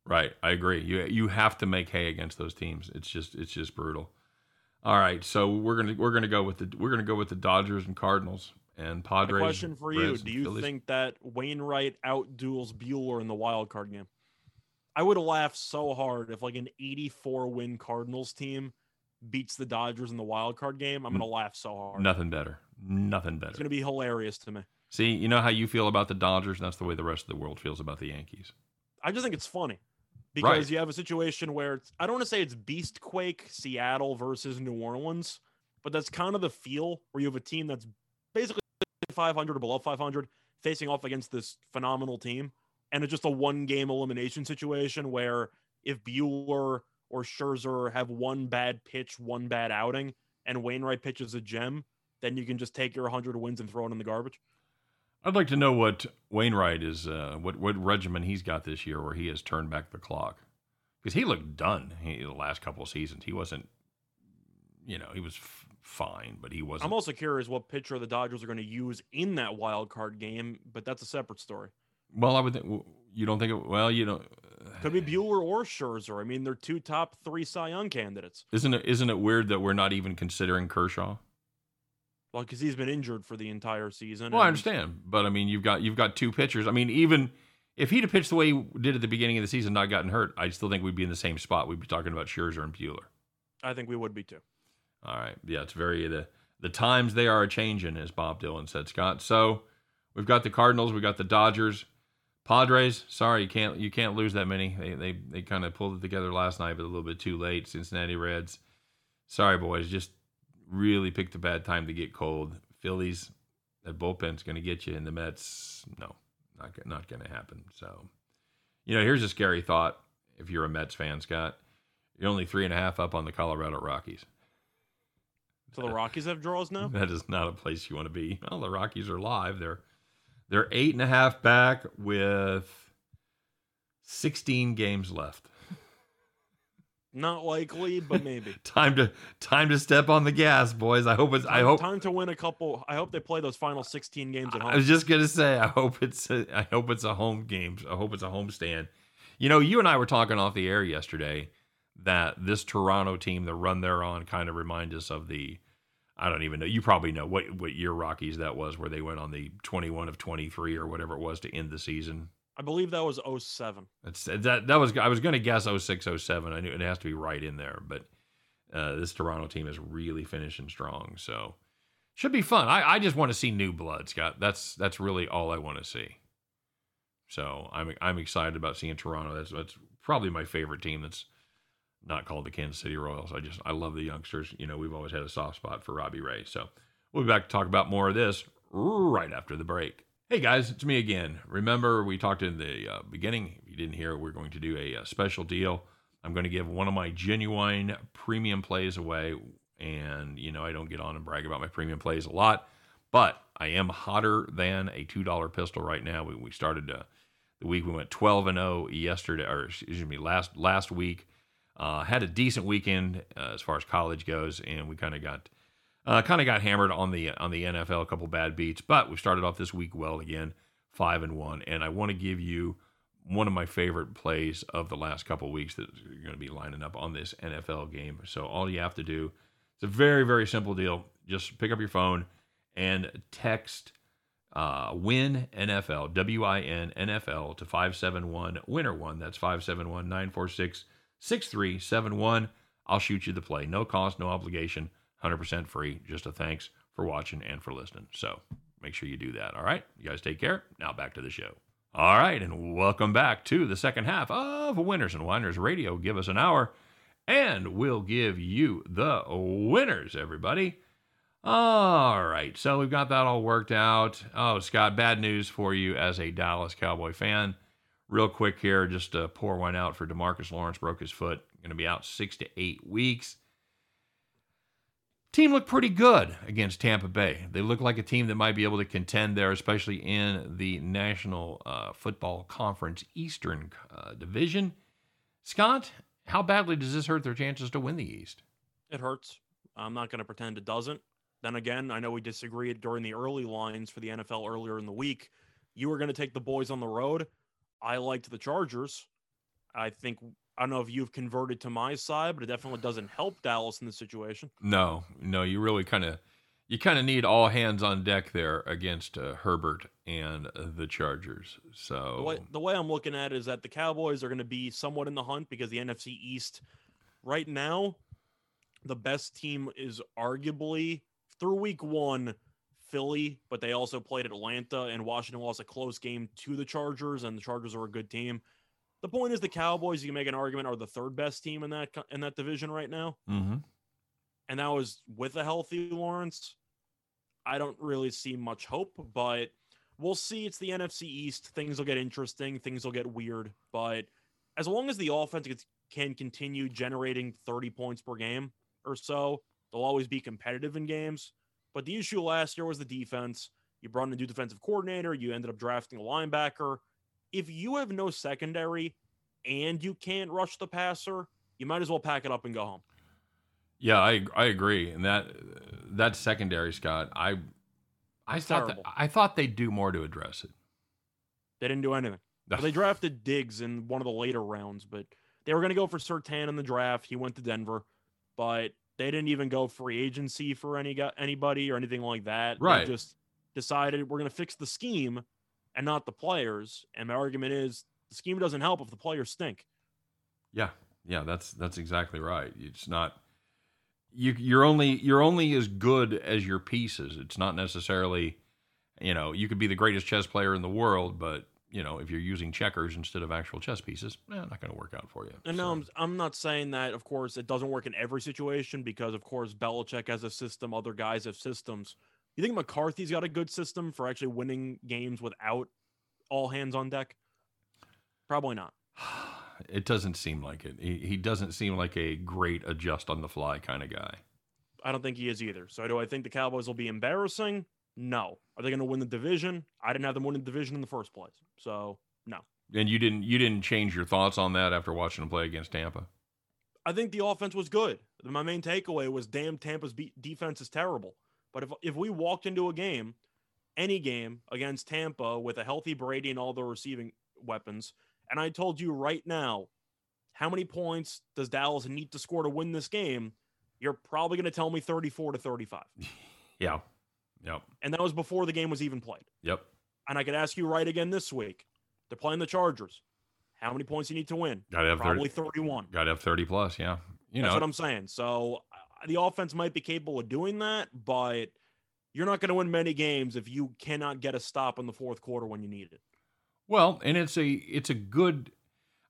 Speaker 1: Right, I agree. You you have to make hay against those teams. It's just it's just brutal. All right, so we're gonna we're gonna go with the we're gonna go with the Dodgers and Cardinals and
Speaker 2: My
Speaker 1: Padres.
Speaker 2: question for you:
Speaker 1: Reds,
Speaker 2: Do you
Speaker 1: Phillies.
Speaker 2: think that Wainwright outduels Buehler in the wild card game? I would laugh so hard if like an 84 win Cardinals team beats the Dodgers in the wild card game. I'm gonna mm. laugh so hard.
Speaker 1: nothing better? Nothing better.
Speaker 2: It's gonna be hilarious to me.
Speaker 1: See, you know how you feel about the Dodgers, and that's the way the rest of the world feels about the Yankees.
Speaker 2: I just think it's funny because
Speaker 1: Right.
Speaker 2: you have a situation where it's, I don't want to say it's Beast Quake Seattle versus New Orleans, but that's kind of the feel where you have a team that's basically 500 or below 500 facing off against this phenomenal team. And it's just a one game elimination situation where if Buehler or Scherzer have one bad pitch, one bad outing, and Wainwright pitches a gem, then you can just take your 100 wins and throw it in the garbage.
Speaker 1: I'd like to know what Wainwright is, uh, what what regimen he's got this year, where he has turned back the clock, because he looked done he, the last couple of seasons. He wasn't, you know, he was f- fine, but he wasn't.
Speaker 2: I'm also curious what pitcher the Dodgers are going to use in that wild card game, but that's a separate story.
Speaker 1: Well, I would think you don't think. It, well, you know, uh,
Speaker 2: Could be Buehler or Scherzer. I mean, they're two top three Cy Young candidates.
Speaker 1: isn't it? Isn't it weird that we're not even considering Kershaw?
Speaker 2: Well, because he's been injured for the entire season.
Speaker 1: Well, I understand, but I mean, you've got you've got two pitchers. I mean, even if he'd have pitched the way he did at the beginning of the season, not gotten hurt, I still think we'd be in the same spot. We'd be talking about Scherzer and Buehler.
Speaker 2: I think we would be too.
Speaker 1: All right, yeah, it's very the the times they are a changing, as Bob Dylan said, Scott. So we've got the Cardinals, we've got the Dodgers, Padres. Sorry, you can't you can't lose that many. They they they kind of pulled it together last night, but a little bit too late. Cincinnati Reds. Sorry, boys, just really picked a bad time to get cold. Phillies, that bullpen's going to get you, and the Mets, no, not not going to happen. So, you know, here's a scary thought. If you're a Mets fan, Scott, you're only three and a half up on the Colorado Rockies.
Speaker 2: So the Rockies have draws now. *laughs*
Speaker 1: That is not a place you want to be. Well, the Rockies are live. They're they're eight and a half back with 16 games left.
Speaker 2: Not likely, but maybe. *laughs*
Speaker 1: Time to time to step on the gas, boys. I hope it's. I hope.
Speaker 2: time to win a couple. I hope they play those final 16 games at home.
Speaker 1: I was just gonna say. I hope it's. A, I hope it's a home game. I hope it's a home stand. You know, you and I were talking off the air yesterday that this Toronto team, the run they're on, kind of reminds us of the. I don't even know. You probably know what what year Rockies that was, where they went on the 21 of 23 or whatever it was to end the season.
Speaker 2: I believe that was 07.
Speaker 1: That's that. That was. I was going to guess 06, 07. I knew it has to be right in there, but uh, this Toronto team is really finishing strong. So should be fun. I, I just want to see new blood, Scott. That's that's really all I want to see. So I'm I'm excited about seeing Toronto. That's that's probably my favorite team. That's not called the Kansas City Royals. I just I love the youngsters. You know, we've always had a soft spot for Robbie Ray. So we'll be back to talk about more of this right after the break. Hey guys, it's me again. Remember we talked in the uh, beginning. If you didn't hear, we're going to do a, uh special deal. I'm going to give one of my genuine premium plays away, and you know I don't get on and brag about my premium plays a lot, but I am hotter than a two dollar pistol right now. We, we started uh, the week we went 12 and 0 yesterday, or excuse me, last last week. Uh, had a decent weekend uh, as far as college goes, and we kind of got uh, kind of got hammered on the on the NFL, a couple bad beats, but we started off this week well again, five and one. And I want to give you one of my favorite plays of the last couple weeks that you're going to be lining up on this NFL game. So all you have to do, it's a very very simple deal. Just pick up your phone and text uh, win NFL W I N NFL to five seven one winner one. That's five seven one nine four six. 6371. I'll shoot you the play. No cost, no obligation, 100% free. Just a thanks for watching and for listening. So make sure you do that. All right. You guys take care. Now back to the show. All right. And welcome back to the second half of Winners and Whiners Radio. Give us an hour and we'll give you the winners, everybody. All right. So we've got that all worked out. Oh, Scott, bad news for you as a Dallas Cowboy fan real quick here, just to pour one out for DeMarcus Lawrence broke his foot, going to be out six to eight weeks. Team looked pretty good against Tampa Bay. They look like a team that might be able to contend there, especially in the National uh, Football Conference Eastern uh, Division. Scott, how badly does this hurt their chances to win the East?
Speaker 2: It hurts. I'm not going to pretend it doesn't. Then again, I know we disagreed during the early lines for the NFL earlier in the week. You were going to take the boys on the road. I liked the Chargers. I think I don't know if you've converted to my side, but it definitely doesn't help Dallas in this situation.
Speaker 1: No, no, you really kind of you kind of need all hands on deck there against uh, Herbert and uh, the Chargers. So
Speaker 2: The way, the way I'm looking at it is that the Cowboys are going to be somewhat in the hunt because the NFC East right now, the best team is arguably through week one, Philly, but they also played Atlanta and Washington lost a close game to the Chargers, and the Chargers are a good team. The point is the Cowboys, you can make an argument, are the third best team in that in that division right now.
Speaker 1: Mhm.
Speaker 2: And that was with a healthy Lawrence. I don't really see much hope, but we'll see. It's the NFC East. Things will get interesting. Things will get weird. But as long as the offense gets, can continue generating 30 points per game or so, they'll always be competitive in games. But the issue last year was the defense. You brought in a new defensive coordinator. You ended up drafting a linebacker. If you have no secondary and you can't rush the passer, you might as well pack it up and go home.
Speaker 1: Yeah, I I agree. And that that secondary, Scott, I I thought that. I thought they'd do more to address it.
Speaker 2: They didn't do anything. Well, they drafted Diggs in one of the later rounds, but they were going to go for Surtain in the draft. He went to Denver, but they didn't even go free agency for any anybody or anything like that.
Speaker 1: Right.
Speaker 2: They just decided we're going to fix the scheme and not the players. And my argument is the scheme doesn't help if the players stink.
Speaker 1: Yeah, yeah, that's that's exactly right. It's not you. You're only you're only as good as your pieces. It's not necessarily, you know, you could be the greatest chess player in the world, but you know, if you're using checkers instead of actual chess pieces, eh, not going to work out for you.
Speaker 2: And so. no, I'm, I'm not saying that, of course, it doesn't work in every situation because, of course, Belichick has a system, other guys have systems. You think McCarthy's got a good system for actually winning games without all hands on deck? Probably not. *sighs*
Speaker 1: It doesn't seem like it. He, he doesn't seem like a great adjust on the fly kind of guy.
Speaker 2: I don't think he is either. So do I think the Cowboys will be embarrassing? No. Are they going to win the division? I didn't have them win the division in the first place. So, no.
Speaker 1: And you didn't you didn't change your thoughts on that after watching them play against Tampa?
Speaker 2: I think the offense was good. My main takeaway was damn Tampa's be- defense is terrible. But if if we walked into a game, any game against Tampa with a healthy Brady and all the receiving weapons, and I told you right now, how many points does Dallas need to score to win this game? You're probably going to tell me 34 to 35. *laughs*
Speaker 1: yeah. Yep.
Speaker 2: And that was before the game was even played.
Speaker 1: Yep.
Speaker 2: And I could ask you right again this week. They're playing the Chargers. How many points you need to win?
Speaker 1: Got to have
Speaker 2: probably
Speaker 1: 30,
Speaker 2: 31.
Speaker 1: Got to have 30 plus. Yeah. You
Speaker 2: That's
Speaker 1: know
Speaker 2: what I'm saying. So uh, the offense might be capable of doing that, but you're not going to win many games if you cannot get a stop in the fourth quarter when you need it.
Speaker 1: Well, and it's a it's a good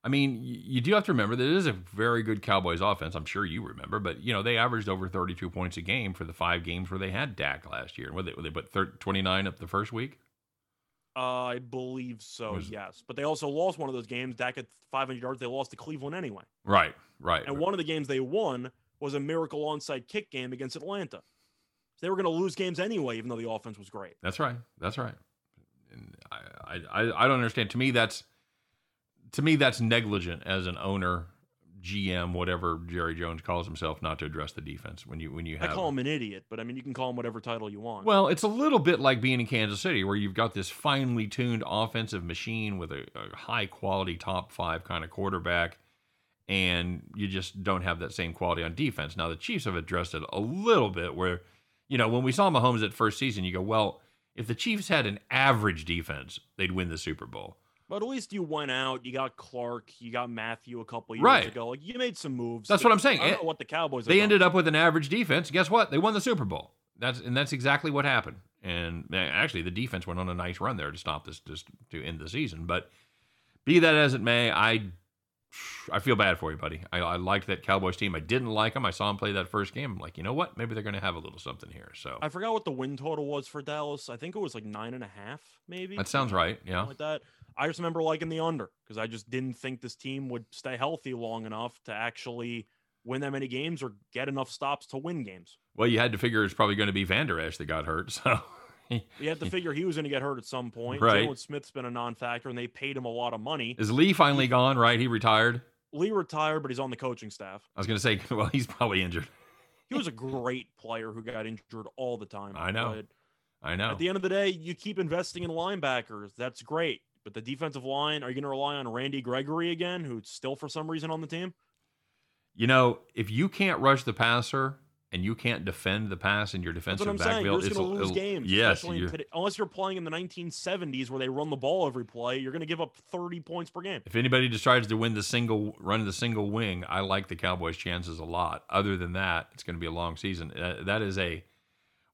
Speaker 1: I mean, you do have to remember that it is a very good Cowboys offense. I'm sure you remember, but you know they averaged over 32 points a game for the five games where they had Dak last year. Were they, were they put 29 up the first week?
Speaker 2: Uh, I believe so. Was, yes, but they also lost one of those games. Dak at 500 yards. They lost to Cleveland anyway.
Speaker 1: Right, right.
Speaker 2: And one of the games they won was a miracle onside kick game against Atlanta. So they were going to lose games anyway, even though the offense was great.
Speaker 1: That's right. That's right. And I, I, I don't understand. To me, that's to me, that's negligent as an owner, GM, whatever Jerry Jones calls himself, not to address the defense when you when you have.
Speaker 2: I call him an idiot, but I mean you can call him whatever title you want.
Speaker 1: Well, it's a little bit like being in Kansas City, where you've got this finely tuned offensive machine with a, a high quality top five kind of quarterback, and you just don't have that same quality on defense. Now the Chiefs have addressed it a little bit, where you know when we saw Mahomes at first season, you go, well, if the Chiefs had an average defense, they'd win the Super Bowl.
Speaker 2: But at least you went out. You got Clark. You got Matthew a couple years
Speaker 1: right.
Speaker 2: ago. Like you made some moves.
Speaker 1: That's what I'm saying.
Speaker 2: I don't know what the Cowboys.
Speaker 1: They ended up with an average defense. Guess what? They won the Super Bowl. That's and that's exactly what happened. And eh, actually, the defense went on a nice run there to stop this just to end the season. But be that as it may, I I feel bad for you, buddy. I, I liked that Cowboys team. I didn't like them. I saw them play that first game. I'm like, you know what? Maybe they're going to have a little something here. So
Speaker 2: I forgot what the win total was for Dallas. I think it was like nine and a half, maybe.
Speaker 1: That sounds right. Yeah,
Speaker 2: Something like that. I just remember liking the under because I just didn't think this team would stay healthy long enough to actually win that many games or get enough stops to win games.
Speaker 1: Well, you had to figure it's probably going to be Vander Esch that got hurt. *laughs* So
Speaker 2: you had to figure he was going to get hurt at some point.
Speaker 1: Right.
Speaker 2: Jaylon Smith's been a non-factor, and they paid him a lot of money.
Speaker 1: Is Lee finally gone? Right, he retired.
Speaker 2: Lee retired, but he's on the coaching staff.
Speaker 1: I was going to say, *laughs* well, he's probably injured.
Speaker 2: he was a great player who got injured all the time.
Speaker 1: I know. I know.
Speaker 2: At the end of the day, you keep investing in linebackers. That's great. But the defensive line, are you going to rely on Randy Gregory again, who's still for some reason on the team?
Speaker 1: You know, if you can't rush the passer and you can't defend the pass in your defensive
Speaker 2: That's what I'm
Speaker 1: backfield,
Speaker 2: saying. You're going to lose games.
Speaker 1: Yes,
Speaker 2: today, unless you're playing in the 1970s where they run the ball every play, you're going to give up 30 points per game.
Speaker 1: If anybody decides to win the single run the single wing, I like the Cowboys' chances a lot. Other than that, it's going to be a long season. Uh, that is a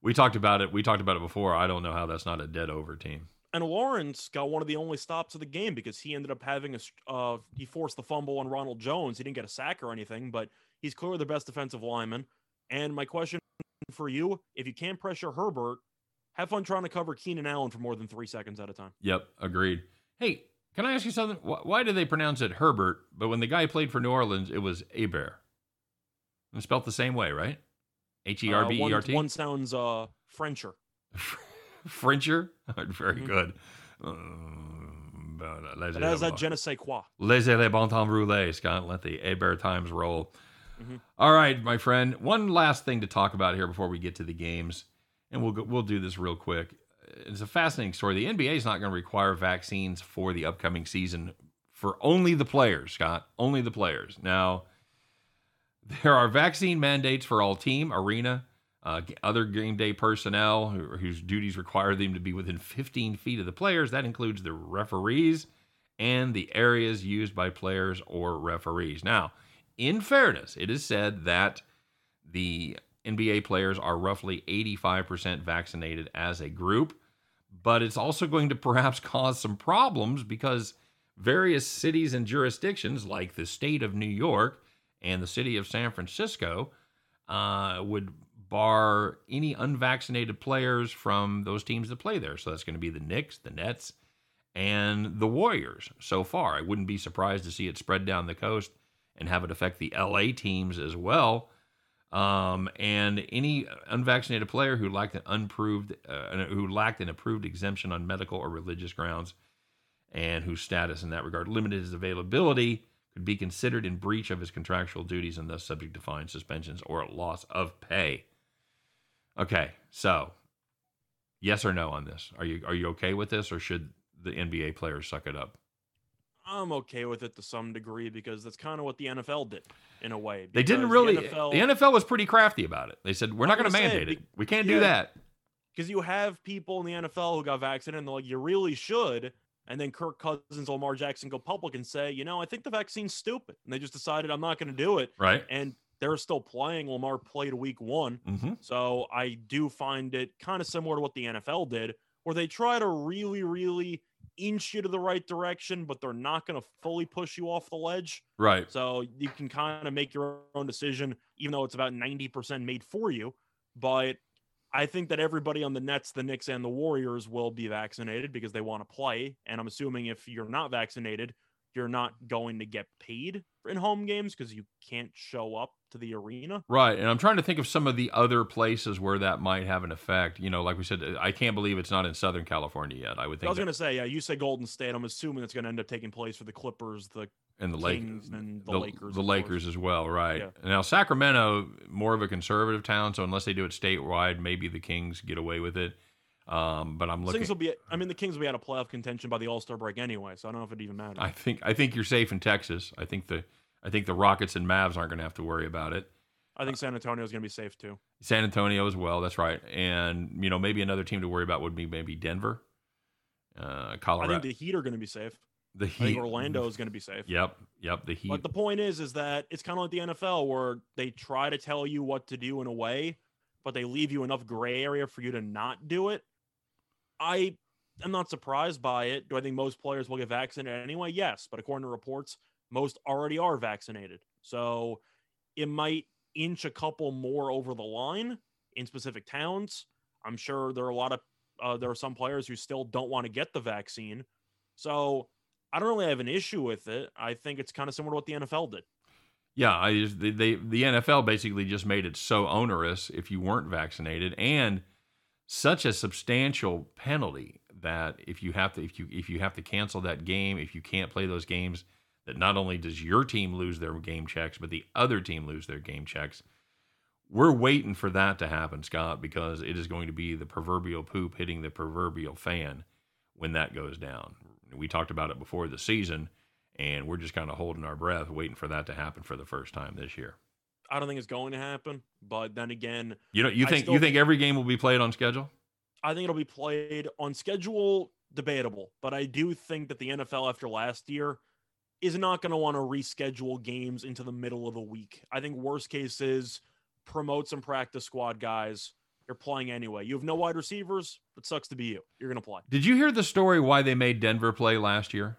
Speaker 1: we talked about it. We talked about it before. I don't know how that's not a dead over team.
Speaker 2: And Lawrence got one of the only stops of the game because he ended up having a uh, he forced the fumble on Ronald Jones. He didn't get a sack or anything, but he's clearly the best defensive lineman. And my question for you: If you can't pressure Herbert, have fun trying to cover Keenan Allen for more than three seconds at a time.
Speaker 1: Yep, agreed. Hey, can I ask you something? Why do they pronounce it Herbert, but when the guy played for New Orleans, it was Hebert? It's spelled the same way, right? H e r b e r t.
Speaker 2: One sounds uh Frencher. *laughs*
Speaker 1: Frencher? *laughs* Very mm-hmm. good. Uh,
Speaker 2: but has that je ne sais quoi.
Speaker 1: Laissez les bon temps rouler, Scott. Let the Hebert times roll. Mm-hmm. All right, my friend. One last thing to talk about here before we get to the games, and we'll go, we'll do this real quick. it's a fascinating story. The NBA is not going to require vaccines for the upcoming season for only the players, Scott. Only the players. Now, *laughs* there are vaccine mandates for all team, arena, uh, other game day personnel who, whose duties require them to be within 15 feet of the players. That includes the referees and the areas used by players or referees. Now, in fairness, it is said that the NBA players are roughly 85% vaccinated as a group, but it's also going to perhaps *laughs* cause some problems because various cities and jurisdictions, like the state of New York and the city of San Francisco, uh, would bar any unvaccinated players from those teams that play there. So that's going to be the Knicks, the Nets, and the Warriors so far. I wouldn't be surprised to see it spread down the coast and have it affect the LA teams as well. Um, and any unvaccinated player who lacked an unproved, uh, who lacked an approved exemption on medical or religious grounds, and whose status in that regard limited his availability, could be considered in breach of his contractual duties and thus subject to fines, suspensions, or loss of pay. Okay, so yes or no on this? Are you are you okay with this, or should the NBA players suck it up?
Speaker 2: I'm okay with it to some degree because that's kind of what the NFL did in a way.
Speaker 1: They didn't really. The NFL, the NFL, was pretty crafty about it. They said we're not going to mandate it. We can't yeah, do that
Speaker 2: because you have people in the NFL who got vaccinated and they're like, you really should. And then Kirk Cousins, Lamar Jackson go public and say, you know, I think the vaccine's stupid, and they just decided I'm not going to do it.
Speaker 1: Right.
Speaker 2: And they're still playing. Lamar played week one.
Speaker 1: Mm-hmm.
Speaker 2: So I do find it kind of similar to what the NFL did, where they try to really, really inch you to the right direction, but they're not going to fully push you off the ledge.
Speaker 1: Right.
Speaker 2: So you can kind of make your own decision, even though it's about 90% made for you. But I think that everybody on the Nets, the Knicks, and the Warriors will be vaccinated because they want to play. And I'm assuming if you're not vaccinated, you're not going to get paid in home games because you can't show up to the arena.
Speaker 1: Right. And I'm trying to think of some of the other places where that might have an effect. You know, like we said, I can't believe it's not in Southern California yet. I would think. I
Speaker 2: was going to say, yeah, you say Golden State. I'm assuming it's going to end up taking place for the Clippers, the
Speaker 1: and the
Speaker 2: Kings, and the,
Speaker 1: the
Speaker 2: Lakers.
Speaker 1: The Lakers as well, right. Yeah. Now, Sacramento, more of a conservative town. So unless they do it statewide, maybe the Kings get away with it. Um, but I'm looking.
Speaker 2: Kings will be. I mean, the Kings will be out of playoff contention by the All Star break anyway, so I don't know if it even matters.
Speaker 1: I think. I think you're safe in Texas. I think the. I think the Rockets and Mavs aren't going to have to worry about it.
Speaker 2: I think San Antonio is going to be safe too.
Speaker 1: San Antonio as well. That's right. And you know, maybe another team to worry about would be maybe Denver, uh, Colorado.
Speaker 2: I think the Heat are going to be safe.
Speaker 1: The Heat.
Speaker 2: Orlando is going to be safe.
Speaker 1: Yep. Yep. The Heat.
Speaker 2: But the point is, is that it's kind of like the NFL where they try to tell you what to do in a way, but they leave you enough gray area for you to not do it. I am not surprised by it. Do I think most players will get vaccinated anyway? Yes, but according to reports, most already are vaccinated. So it might inch a couple more over the line in specific towns. I'm sure there are a lot of uh, there are some players who still don't want to get the vaccine. So I don't really have an issue with it. I think it's kind of similar to what the NFL did.
Speaker 1: Yeah, I just, they, they the NFL basically just made it so onerous if you weren't vaccinated and such a substantial penalty that if you have to if you if you have to cancel that game, if you can't play those games, that not only does your team lose their game checks, but the other team lose their game checks. We're waiting for that to happen, Scott, because it is going to be the proverbial poop hitting the proverbial fan when that goes down. We talked about it before the season, and we're just kind of holding our breath, waiting for that to happen for the first time this year.
Speaker 2: I don't think it's going to happen. But then again,
Speaker 1: you know, you think you think every game will be played on schedule?
Speaker 2: I think it'll be played on schedule. Debatable, but I do think that the NFL after last year is not going to want to reschedule games into the middle of the week. I think worst case is promote some practice squad guys. You're playing anyway. You have no wide receivers. It sucks to be you. You're going to play.
Speaker 1: Did you hear the story why they made Denver play last year?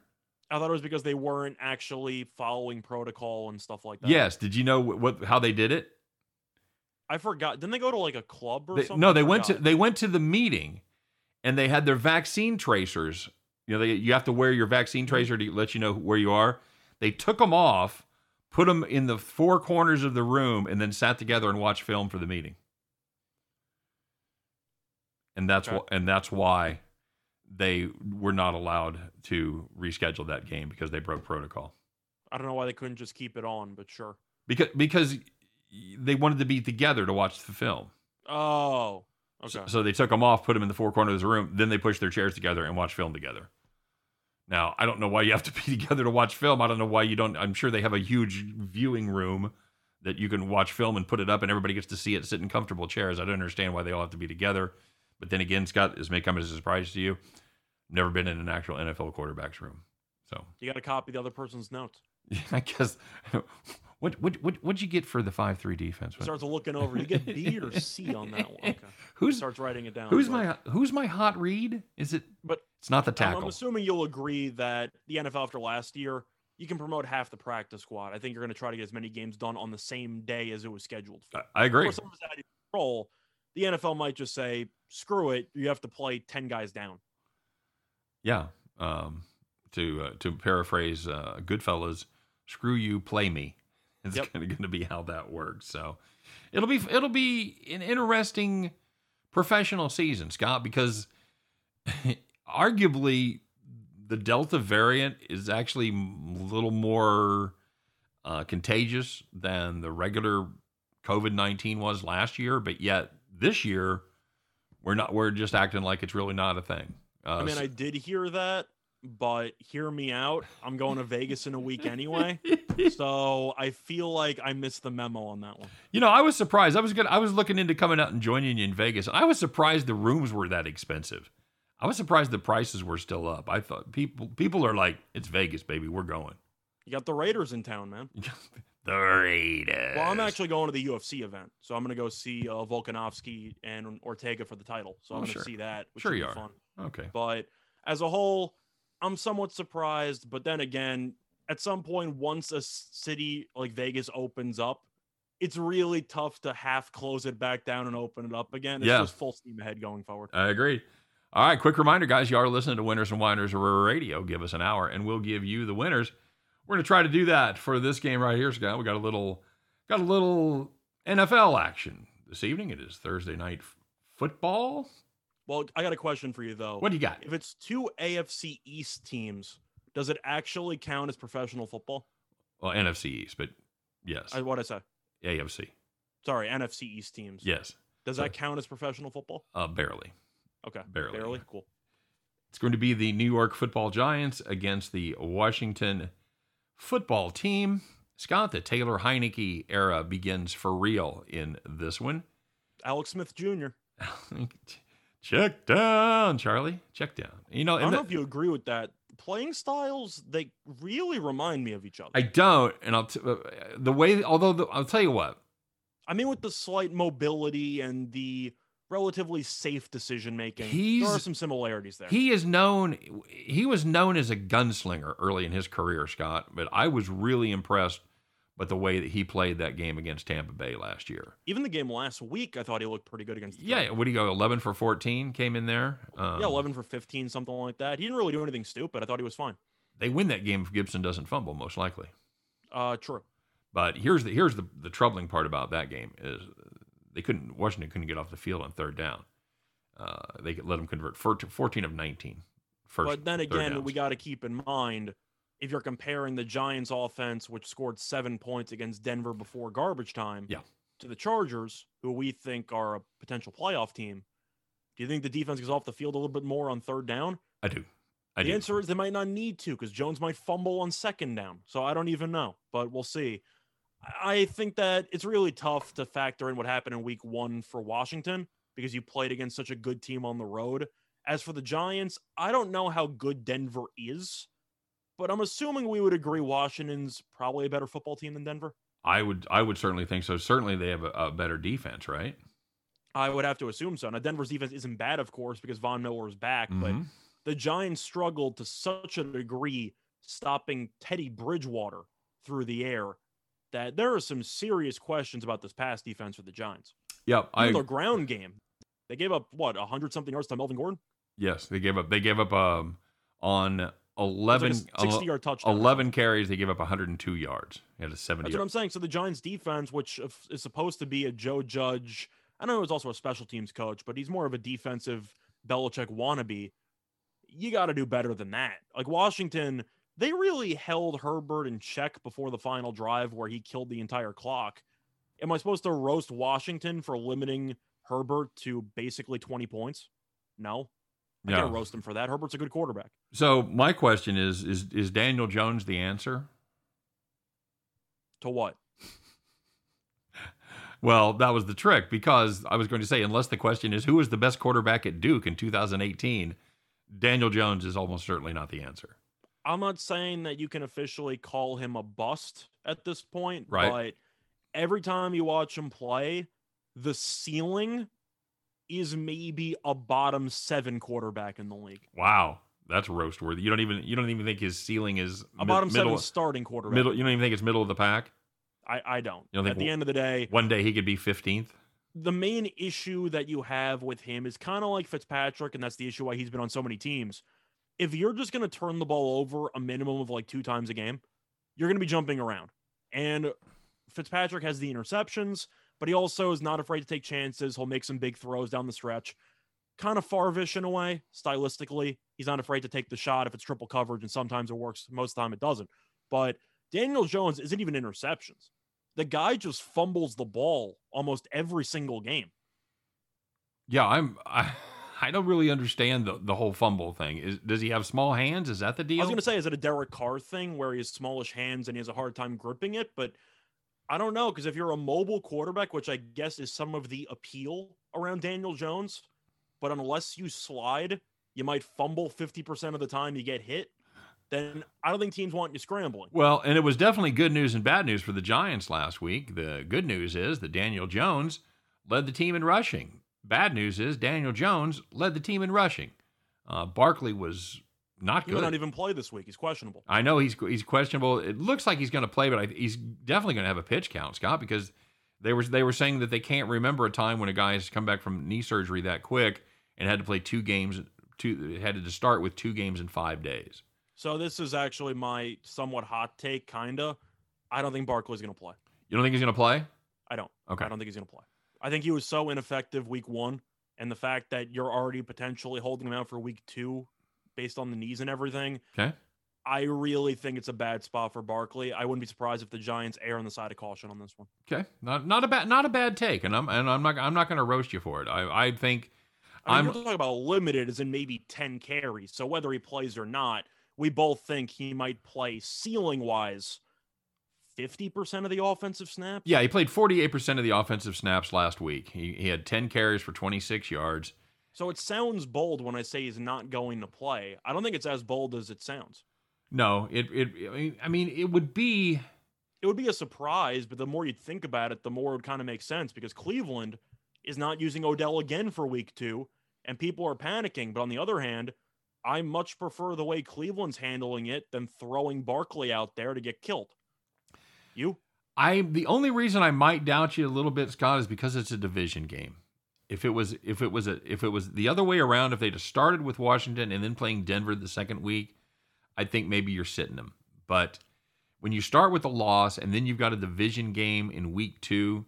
Speaker 2: I thought it was because they weren't actually following protocol and stuff like that.
Speaker 1: Yes. Did you know what how they did it?
Speaker 2: I forgot. Didn't they go to like a club or
Speaker 1: they,
Speaker 2: something?
Speaker 1: No, they went to they went to the meeting, and they had their vaccine tracers. You know, they, you have to wear your vaccine mm-hmm. tracer to let you know where you are. They took them off, put them in the four corners of the room, and then sat together and watched film for the meeting. And that's okay. wh- and that's why they were not allowed to reschedule that game because they broke protocol.
Speaker 2: I don't know why they couldn't just keep it on, but sure.
Speaker 1: Because because they wanted to be together to watch the film.
Speaker 2: Oh. Okay.
Speaker 1: So, so they took them off, put them in the four corners of the room, then they pushed their chairs together and watched film together. Now, I don't know why you have to be *laughs* together to watch film. I don't know why you don't. I'm sure they have a huge viewing room that you can watch film and put it up and everybody gets to see it sit in comfortable chairs. I don't understand why they all have to be together. But then again, Scott, this may come as a surprise to you. Never been in an actual NFL quarterback's room. So
Speaker 2: You got to copy the other person's notes. *laughs*
Speaker 1: I guess what what what what'd you get for the five three defense?
Speaker 2: He starts looking over. You get B or C *laughs* on that one. *laughs* Okay.
Speaker 1: Who's
Speaker 2: starts writing it down.
Speaker 1: who's
Speaker 2: but-
Speaker 1: my who's my hot read? Is it?
Speaker 2: But
Speaker 1: It's not the tackle.
Speaker 2: I'm assuming you'll agree that the NFL after last year, you can promote half the practice squad. I think you're going to try to get as many games done on the same day as it was scheduled for.
Speaker 1: I, I agree.
Speaker 2: of it's out of control. The NFL might just say, "Screw it, you have to play ten guys down."
Speaker 1: Yeah. Um, to uh, to paraphrase uh, Goodfellas, screw you, play me. It's
Speaker 2: Yep.
Speaker 1: going to be how that works. So it'll be it'll be an interesting professional season, Scott, because *laughs* arguably the Delta variant is actually a little more uh, contagious than the regular COVID nineteen was last year, but yet this year we're not we're just acting like it's really not a thing. Uh,
Speaker 2: I mean, I did hear that, but hear me out. I'm going to Vegas in a week anyway, *laughs* so I feel like I missed the memo on that one.
Speaker 1: You know, I was surprised. I was good. I was looking into coming out and joining you in Vegas. I was surprised the rooms were that expensive. I was surprised the prices were still up. I thought people people are like, it's Vegas, baby. We're going.
Speaker 2: You got the Raiders in town, man. *laughs*
Speaker 1: the Raiders.
Speaker 2: Well, I'm actually going to the UFC event, so I'm going to go see uh, Volkanovski and Ortega for the title. So I'm
Speaker 1: Oh,
Speaker 2: going to
Speaker 1: sure.
Speaker 2: see that. Which
Speaker 1: Sure you are.
Speaker 2: Fun.
Speaker 1: okay.
Speaker 2: But as a whole, I'm somewhat surprised. But then again, at some point, once a city like Vegas opens up, it's really tough to half close it back down and open it up again. It's
Speaker 1: Yeah.
Speaker 2: just full steam ahead going forward.
Speaker 1: I agree. All right, quick reminder, guys. You are listening to Winners and Whiners Radio. Give us an hour, and we'll give you the winners. We're gonna try to do that for this game right here, Scott. We got a little, got a little NFL action this evening. It is Thursday night football.
Speaker 2: Well, I got a question for you though.
Speaker 1: What do you got?
Speaker 2: if it's two AFC East teams, does it actually count as professional football?
Speaker 1: Well, NFC East, but yes,
Speaker 2: I, what I say?
Speaker 1: AFC.
Speaker 2: Sorry, NFC East teams.
Speaker 1: Yes,
Speaker 2: Does that count as professional football?
Speaker 1: uh, barely.
Speaker 2: Okay.
Speaker 1: Barely.
Speaker 2: Barely. Cool.
Speaker 1: It's going to be the New York Football Giants against the Washington Football Team. Scott, the Taylor Heinicke era begins for real in this one.
Speaker 2: Alex Smith Jr. *laughs*
Speaker 1: Check down, Charlie. Check down. You know,
Speaker 2: I don't
Speaker 1: and
Speaker 2: know if you agree with that. Playing styles, they really remind me of each other.
Speaker 1: I don't, and I'll t- uh, the way. Although the, I'll tell you what,
Speaker 2: I mean, with the slight mobility and the relatively safe decision making, there are some similarities there.
Speaker 1: he is known. He was known as a gunslinger early in his career, Scott. But I was really impressed with the way that he played that game against Tampa Bay last year.
Speaker 2: Even the game last week, I thought he looked pretty good against. The
Speaker 1: Yeah, what do you go? Eleven for fourteen came in there. Um,
Speaker 2: yeah, eleven for fifteen, something like that. He didn't really do anything stupid. I thought he was fine.
Speaker 1: They win that game if Gibson doesn't fumble, most likely.
Speaker 2: Uh, true.
Speaker 1: But here's the here's the the troubling part about that game is they couldn't Washington couldn't get off the field on third down. Uh, they could let them convert 14 of 19. First,
Speaker 2: but then again, we got to keep in mind if you're comparing the Giants' offense, which scored seven points against Denver before garbage time,
Speaker 1: Yeah.
Speaker 2: to the Chargers, who we think are a potential playoff team. Do you think the defense goes off the field a little bit more on third down?
Speaker 1: I do. I
Speaker 2: the
Speaker 1: do.
Speaker 2: answer is they might not need to because Jones might fumble on second down. So I don't even know, but we'll see. I think that it's really tough to factor in what happened in week one for Washington because you played against such a good team on the road. As for the Giants, I don't know how good Denver is, but I'm assuming we would agree Washington's probably a better football team than Denver.
Speaker 1: I would I would certainly think so. Certainly they have a, a better defense, right?
Speaker 2: I would have to assume so. Now, Denver's defense isn't bad, of course, because Von Miller is back, but
Speaker 1: Mhm.
Speaker 2: the Giants struggled to such a degree stopping Teddy Bridgewater through the air that there are some serious questions about this pass defense for the Giants.
Speaker 1: Yep. I
Speaker 2: Even their ground game, they gave up what a hundred something yards to Melvin Gordon.
Speaker 1: yes, they gave up they gave up um on 11
Speaker 2: was like a sixty yard touchdown.
Speaker 1: 11 carries they gave up 102 yards. He had a 70
Speaker 2: That's what I'm saying. So the Giants defense, which is supposed to be a Joe Judge, I know he was also a special teams coach, but he's more of a defensive Belichick wannabe. You got to do better than that. Like Washington, they really held Herbert in check before the final drive where he killed the entire clock. Am I supposed to roast Washington for limiting Herbert to basically 20 points? No. I
Speaker 1: Yeah.
Speaker 2: can't roast him for that. Herbert's a good quarterback.
Speaker 1: So my question is: is is Daniel Jones the answer?
Speaker 2: To what? *laughs*
Speaker 1: Well, that was the trick because I was going to say, unless the question is who was the best quarterback at Duke in 2018, Daniel Jones is almost certainly not the answer.
Speaker 2: I'm not saying that you can officially call him a bust at this point,
Speaker 1: Right.
Speaker 2: but every time you watch him play, the ceiling is maybe a bottom seven quarterback in the league.
Speaker 1: Wow, that's roast worthy. You don't even you don't even think his ceiling is
Speaker 2: A
Speaker 1: mid-
Speaker 2: bottom
Speaker 1: middle
Speaker 2: seven starting quarterback.
Speaker 1: middle. You don't even think it's middle of the pack.
Speaker 2: I, I don't.
Speaker 1: You don't think
Speaker 2: At the end of the day,
Speaker 1: One day he could be 15th.
Speaker 2: the main issue that you have with him is kind of like Fitzpatrick, and that's the issue why he's been on so many teams. If you're just going to turn the ball over a minimum of like two times a game, you're going to be jumping around. And Fitzpatrick has the interceptions, but he also is not afraid to take chances. He'll make some big throws down the stretch. Kind of Farvish in a way, stylistically. He's not afraid to take the shot if it's triple coverage, and sometimes it works. Most of the time, it doesn't. But Daniel Jones isn't even interceptions. The guy just fumbles the ball almost every single game.
Speaker 1: Yeah, I'm. I, *laughs* I don't really understand the, the whole fumble thing. Is does he have small hands? Is that the deal?
Speaker 2: I was going to say, is it a Derek Carr thing where he has smallish hands and he has a hard time gripping it? But I don't know because if you're a mobile quarterback, which I guess is some of the appeal around Daniel Jones, but unless you slide, you might fumble 50% of the time you get hit. Then I don't think teams want you scrambling.
Speaker 1: Well, and it was definitely good news and bad news for the Giants last week. The good news is that Daniel Jones led the team in rushing. Bad news is Daniel Jones led the team in rushing. Uh, Barkley was not
Speaker 2: He
Speaker 1: good.
Speaker 2: might not even play this week. He's questionable.
Speaker 1: I know he's he's questionable. It looks like he's going to play, but I, he's definitely going to have a pitch count, Scott, because they were they were saying that they can't remember a time when a guy has come back from knee surgery that quick and had to play two games, two had to start with two games in five days.
Speaker 2: So this is actually my somewhat hot take, kinda. I don't think Barkley's going to play.
Speaker 1: You don't think he's going to play?
Speaker 2: I don't.
Speaker 1: Okay.
Speaker 2: I don't think he's going to play. I think he was so ineffective week one, and the fact that you're already potentially holding him out for week two, based on the knees and everything.
Speaker 1: Okay.
Speaker 2: I really think it's a bad spot for Barkley. I wouldn't be surprised if the Giants err on the side of caution on this one.
Speaker 1: Okay, not not a bad not a bad take, and I'm and I'm not I'm not going to roast you for it. I I think
Speaker 2: I mean,
Speaker 1: I'm-
Speaker 2: talking about limited as in maybe 10 carries. So whether he plays or not, we both think he might play ceiling wise 50% of the offensive snaps.
Speaker 1: yeah he played 48 percent of the offensive snaps last week. He he had 10 carries for 26 yards.
Speaker 2: So it sounds bold when I say he's not going to play. I don't think it's as bold as it sounds.
Speaker 1: No, it it I mean- it would be
Speaker 2: it would be a surprise, but the more you think about it, the more it would kind of make sense because Cleveland is not using Odell again for week two, and people are panicking. But on the other hand, I much prefer the way Cleveland's handling it than throwing Barkley out there to get killed. You?
Speaker 1: I the only reason I might doubt you a little bit, Scott, is because it's a division game. If it was if it was a if it was the other way around, if they'd have started with Washington and then playing Denver the second week, I think maybe you're sitting them. But when you start with a loss and then you've got a division game in week two,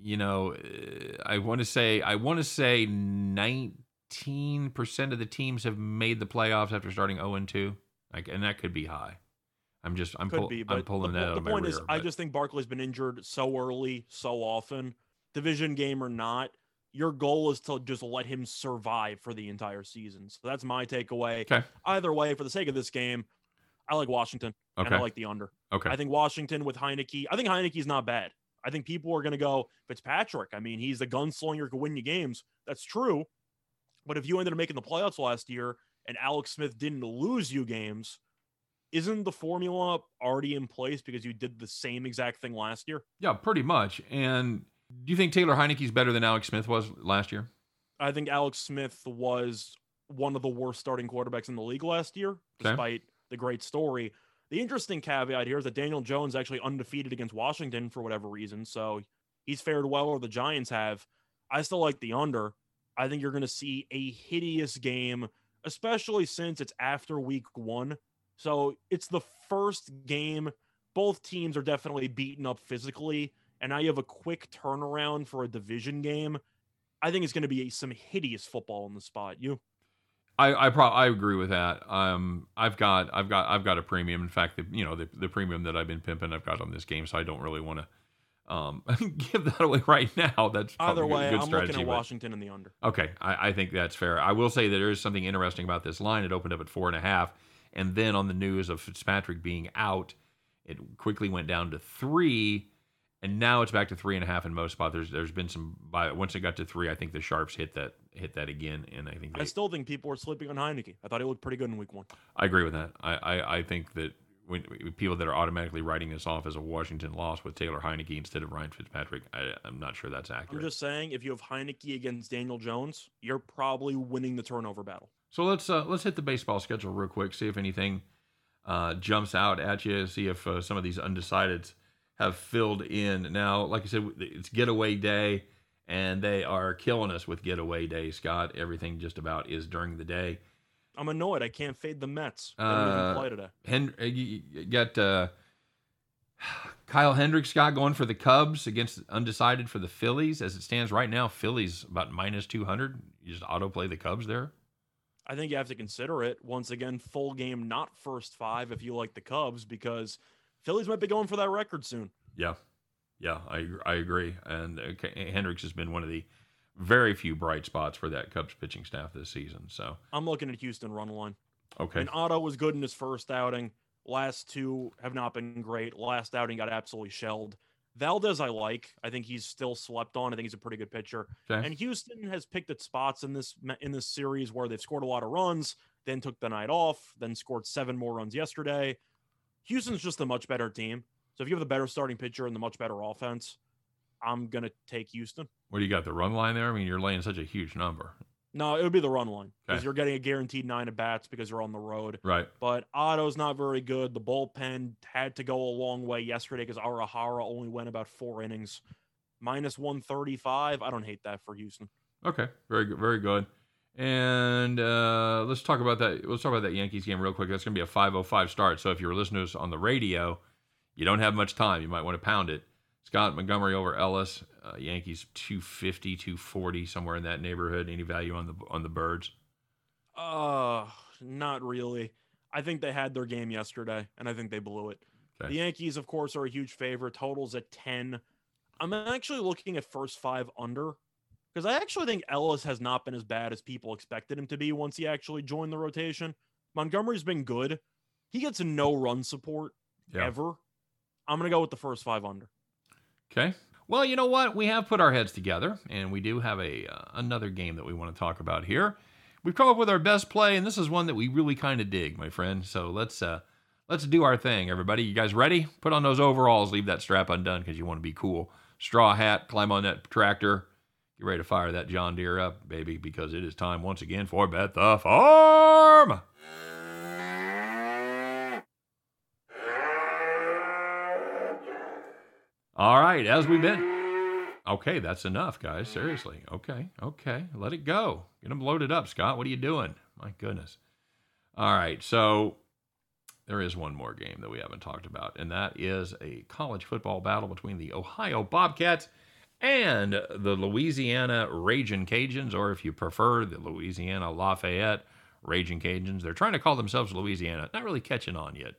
Speaker 1: you know, uh, I want to say I want to say 19 percent of the teams have made the playoffs after starting 0 and 2, like, and that could be high. I'm just I'm,
Speaker 2: Could
Speaker 1: pull,
Speaker 2: be,
Speaker 1: I'm pulling
Speaker 2: the,
Speaker 1: that out
Speaker 2: the point
Speaker 1: rear.
Speaker 2: is, I just think Barkley's been injured so early, so often. Division game or not, your goal is to just let him survive for the entire season. So that's my takeaway.
Speaker 1: Okay.
Speaker 2: Either way, for the sake of this game, I like Washington and I like the under.
Speaker 1: Okay.
Speaker 2: I think Washington with Heinicke, I think Heinicke's not bad. I think people are going to go Fitzpatrick. I mean, he's the gunslinger, could win you games. That's true. But if you ended up making the playoffs last year and Alex Smith didn't lose you games, isn't the formula already in place because you did the same exact thing last year?
Speaker 1: Yeah, pretty much. And do you think Taylor Heinicke's better than Alex Smith was last year?
Speaker 2: I think Alex Smith was one of the worst starting quarterbacks in the league last year,
Speaker 1: Okay.
Speaker 2: despite the great story. The interesting caveat here is that Daniel Jones actually undefeated against Washington for whatever reason, so he's fared well, or the Giants have. I still like the under. I think you're going to see a hideous game, especially since it's after week one. So it's the first game. Both teams are definitely beaten up physically, and now you have a quick turnaround for a division game. I think it's going to be some hideous football in the spot. You?
Speaker 1: I I, pro- I agree with that. Um, I've got I've got I've got a premium. In fact, the, you know the, the premium that I've been pimping, I've got on this game, so I don't really want to um, *laughs* give that away right now. That's
Speaker 2: Either way,
Speaker 1: a good
Speaker 2: I'm
Speaker 1: strategy.
Speaker 2: looking at
Speaker 1: but-
Speaker 2: Washington in the under.
Speaker 1: Okay, I, I think that's fair. I will say that there is something interesting about this line. It opened up at four and a half, and then on the news of Fitzpatrick being out, it quickly went down to three, and now it's back to three and a half in most spots. There's there's been some by once it got to three, I think the sharps hit that hit that again, and I think they,
Speaker 2: I still think people are sleeping on Heinicke. I thought he looked pretty good in week one.
Speaker 1: I agree with that. I, I, I think that when people that are automatically writing this off as a Washington loss with Taylor Heinicke instead of Ryan Fitzpatrick, I, I'm not sure that's accurate.
Speaker 2: I'm just saying, if you have Heinicke against Daniel Jones, you're probably winning the turnover battle.
Speaker 1: So let's uh, let's hit the baseball schedule real quick. See if anything uh, jumps out at you. See if uh, some of these undecideds have filled in. Now, like I said, it's getaway day, and they are killing us with getaway day. Scott, everything just about is during the day.
Speaker 2: I'm annoyed. I can't fade the Mets.
Speaker 1: Uh,
Speaker 2: even play today.
Speaker 1: Hen- uh, you got uh, Kyle Hendricks, Scott, going for the Cubs against undecided for the Phillies. As it stands right now, Phillies about minus 200. You just auto play the Cubs there.
Speaker 2: I think you have to consider it once again. Full game, not first five. If you like the Cubs, because Phillies might be going for that record soon.
Speaker 1: Yeah, yeah, I I agree. And uh, Hendricks has been one of the very few bright spots for that Cubs pitching staff this season. So
Speaker 2: I'm looking at Houston run line.
Speaker 1: okay,
Speaker 2: And Otto was good in his first outing. Last two have not been great. Last outing got absolutely shelled. Valdez, I like. I think he's still slept on. I think he's a pretty good pitcher.
Speaker 1: okay,
Speaker 2: And Houston has picked its spots in this in this series where they've scored a lot of runs, then took the night off, then scored seven more runs yesterday. Houston's just a much better team. So if you have the better starting pitcher and the much better offense, I'm gonna take Houston.
Speaker 1: what do you got? The run line there. I mean, you're laying such a huge number,
Speaker 2: No, it would be the run line because
Speaker 1: Okay.
Speaker 2: you're getting a guaranteed nine at bats because you're on the road.
Speaker 1: right?
Speaker 2: But Otto's not very good. The bullpen had to go a long way yesterday because Arihara only went about four innings. Minus 135. I don't hate that for Houston.
Speaker 1: Okay, very good, very good. And uh, let's talk about that. Let's talk about that Yankees game real quick. That's going to be a 5:05 start. So if you're listening to us on the radio, you don't have much time. You might want to pound it. Scott Montgomery over Ellis. Uh, Yankees 250, 240, somewhere in that neighborhood. Any value on the on the birds?
Speaker 2: Uh, not really. I think they had their game yesterday, and I think they blew it.
Speaker 1: Okay.
Speaker 2: The Yankees, of course, are a huge favorite. Totals at 10. I'm actually looking at first five under because I actually think Ellis has not been as bad as people expected him to be once he actually joined the rotation. Montgomery's been good. He gets no run support
Speaker 1: Yeah.
Speaker 2: ever. I'm going to go with the first five under.
Speaker 1: Okay. Well, you know what? We have put our heads together, and we do have a uh, another game that we want to talk about here. We've come up with our best play, and this is one that we really kind of dig, my friend. So let's uh, let's do our thing, everybody. You guys ready? Put on those overalls. Leave that strap undone because you want to be cool. Straw hat. Climb on that tractor. Get ready to fire that John Deere up, baby, because it is time once again for Bet the Farm. All right, as we've been. Okay, that's enough, guys. Seriously. Okay, okay. Let it go. Get them loaded up, Scott. What are you doing? My goodness. All right, so there is one more game that we haven't talked about, and that is a college football battle between the Ohio Bobcats and the Louisiana Raging Cajuns, or if you prefer, the Louisiana Lafayette Raging Cajuns. They're trying to call themselves Louisiana. Not really catching on yet.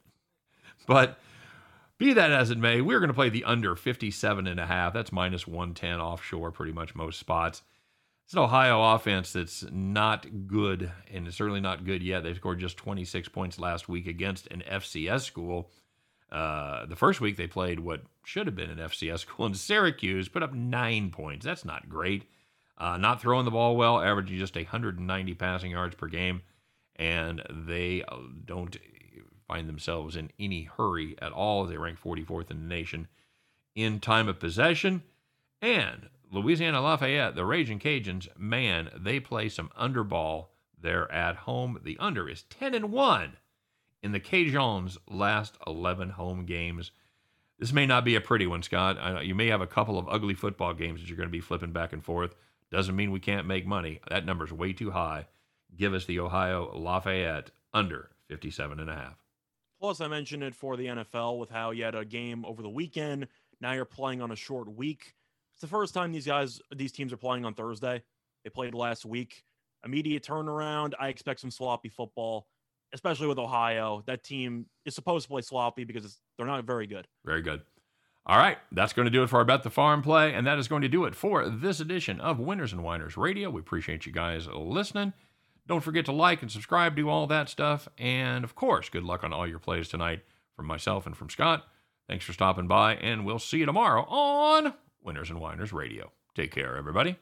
Speaker 1: But be that as it may, we're going to play the under 57 and a half. That's minus 110 offshore, pretty much most spots. It's an Ohio offense that's not good, and it's certainly not good yet. They scored just 26 points last week against an FCS school. Uh, the first week they played what should have been an FCS *laughs* school in Syracuse, put up nine points. That's not great. Uh, not throwing the ball well, averaging just 190 passing yards per game, and they uh, don't find themselves in any hurry at all. They rank 44th in the nation in time of possession. And Louisiana Lafayette, the Raging Cajuns, man, they play some underball there at home. The under is 10 and 1 in the Cajuns' last 11 home games. This may not be a pretty one, Scott. I know you may have a couple of ugly football games that you're going to be flipping back and forth. Doesn't mean we can't make money. That number's way too high. Give us the Ohio Lafayette under 57 and a half.
Speaker 2: Plus, I mentioned it for the NFL with how you had a game over the weekend. Now you're playing on a short week. It's the first time these guys, these teams are playing on Thursday. They played last week. Immediate turnaround. I expect some sloppy football, especially with Ohio. That team is supposed to play sloppy because they're not very good.
Speaker 1: Very good. All right, that's going to do it for our Bet the Farm play, and that is going to do it for this edition of Winners and Whiners Radio. We appreciate you guys listening. Don't forget to like and subscribe, do all that stuff. And of course, good luck on all your plays tonight from myself and from Scott. Thanks for stopping by, and we'll see you tomorrow on Winners and Whiners Radio. Take care, everybody.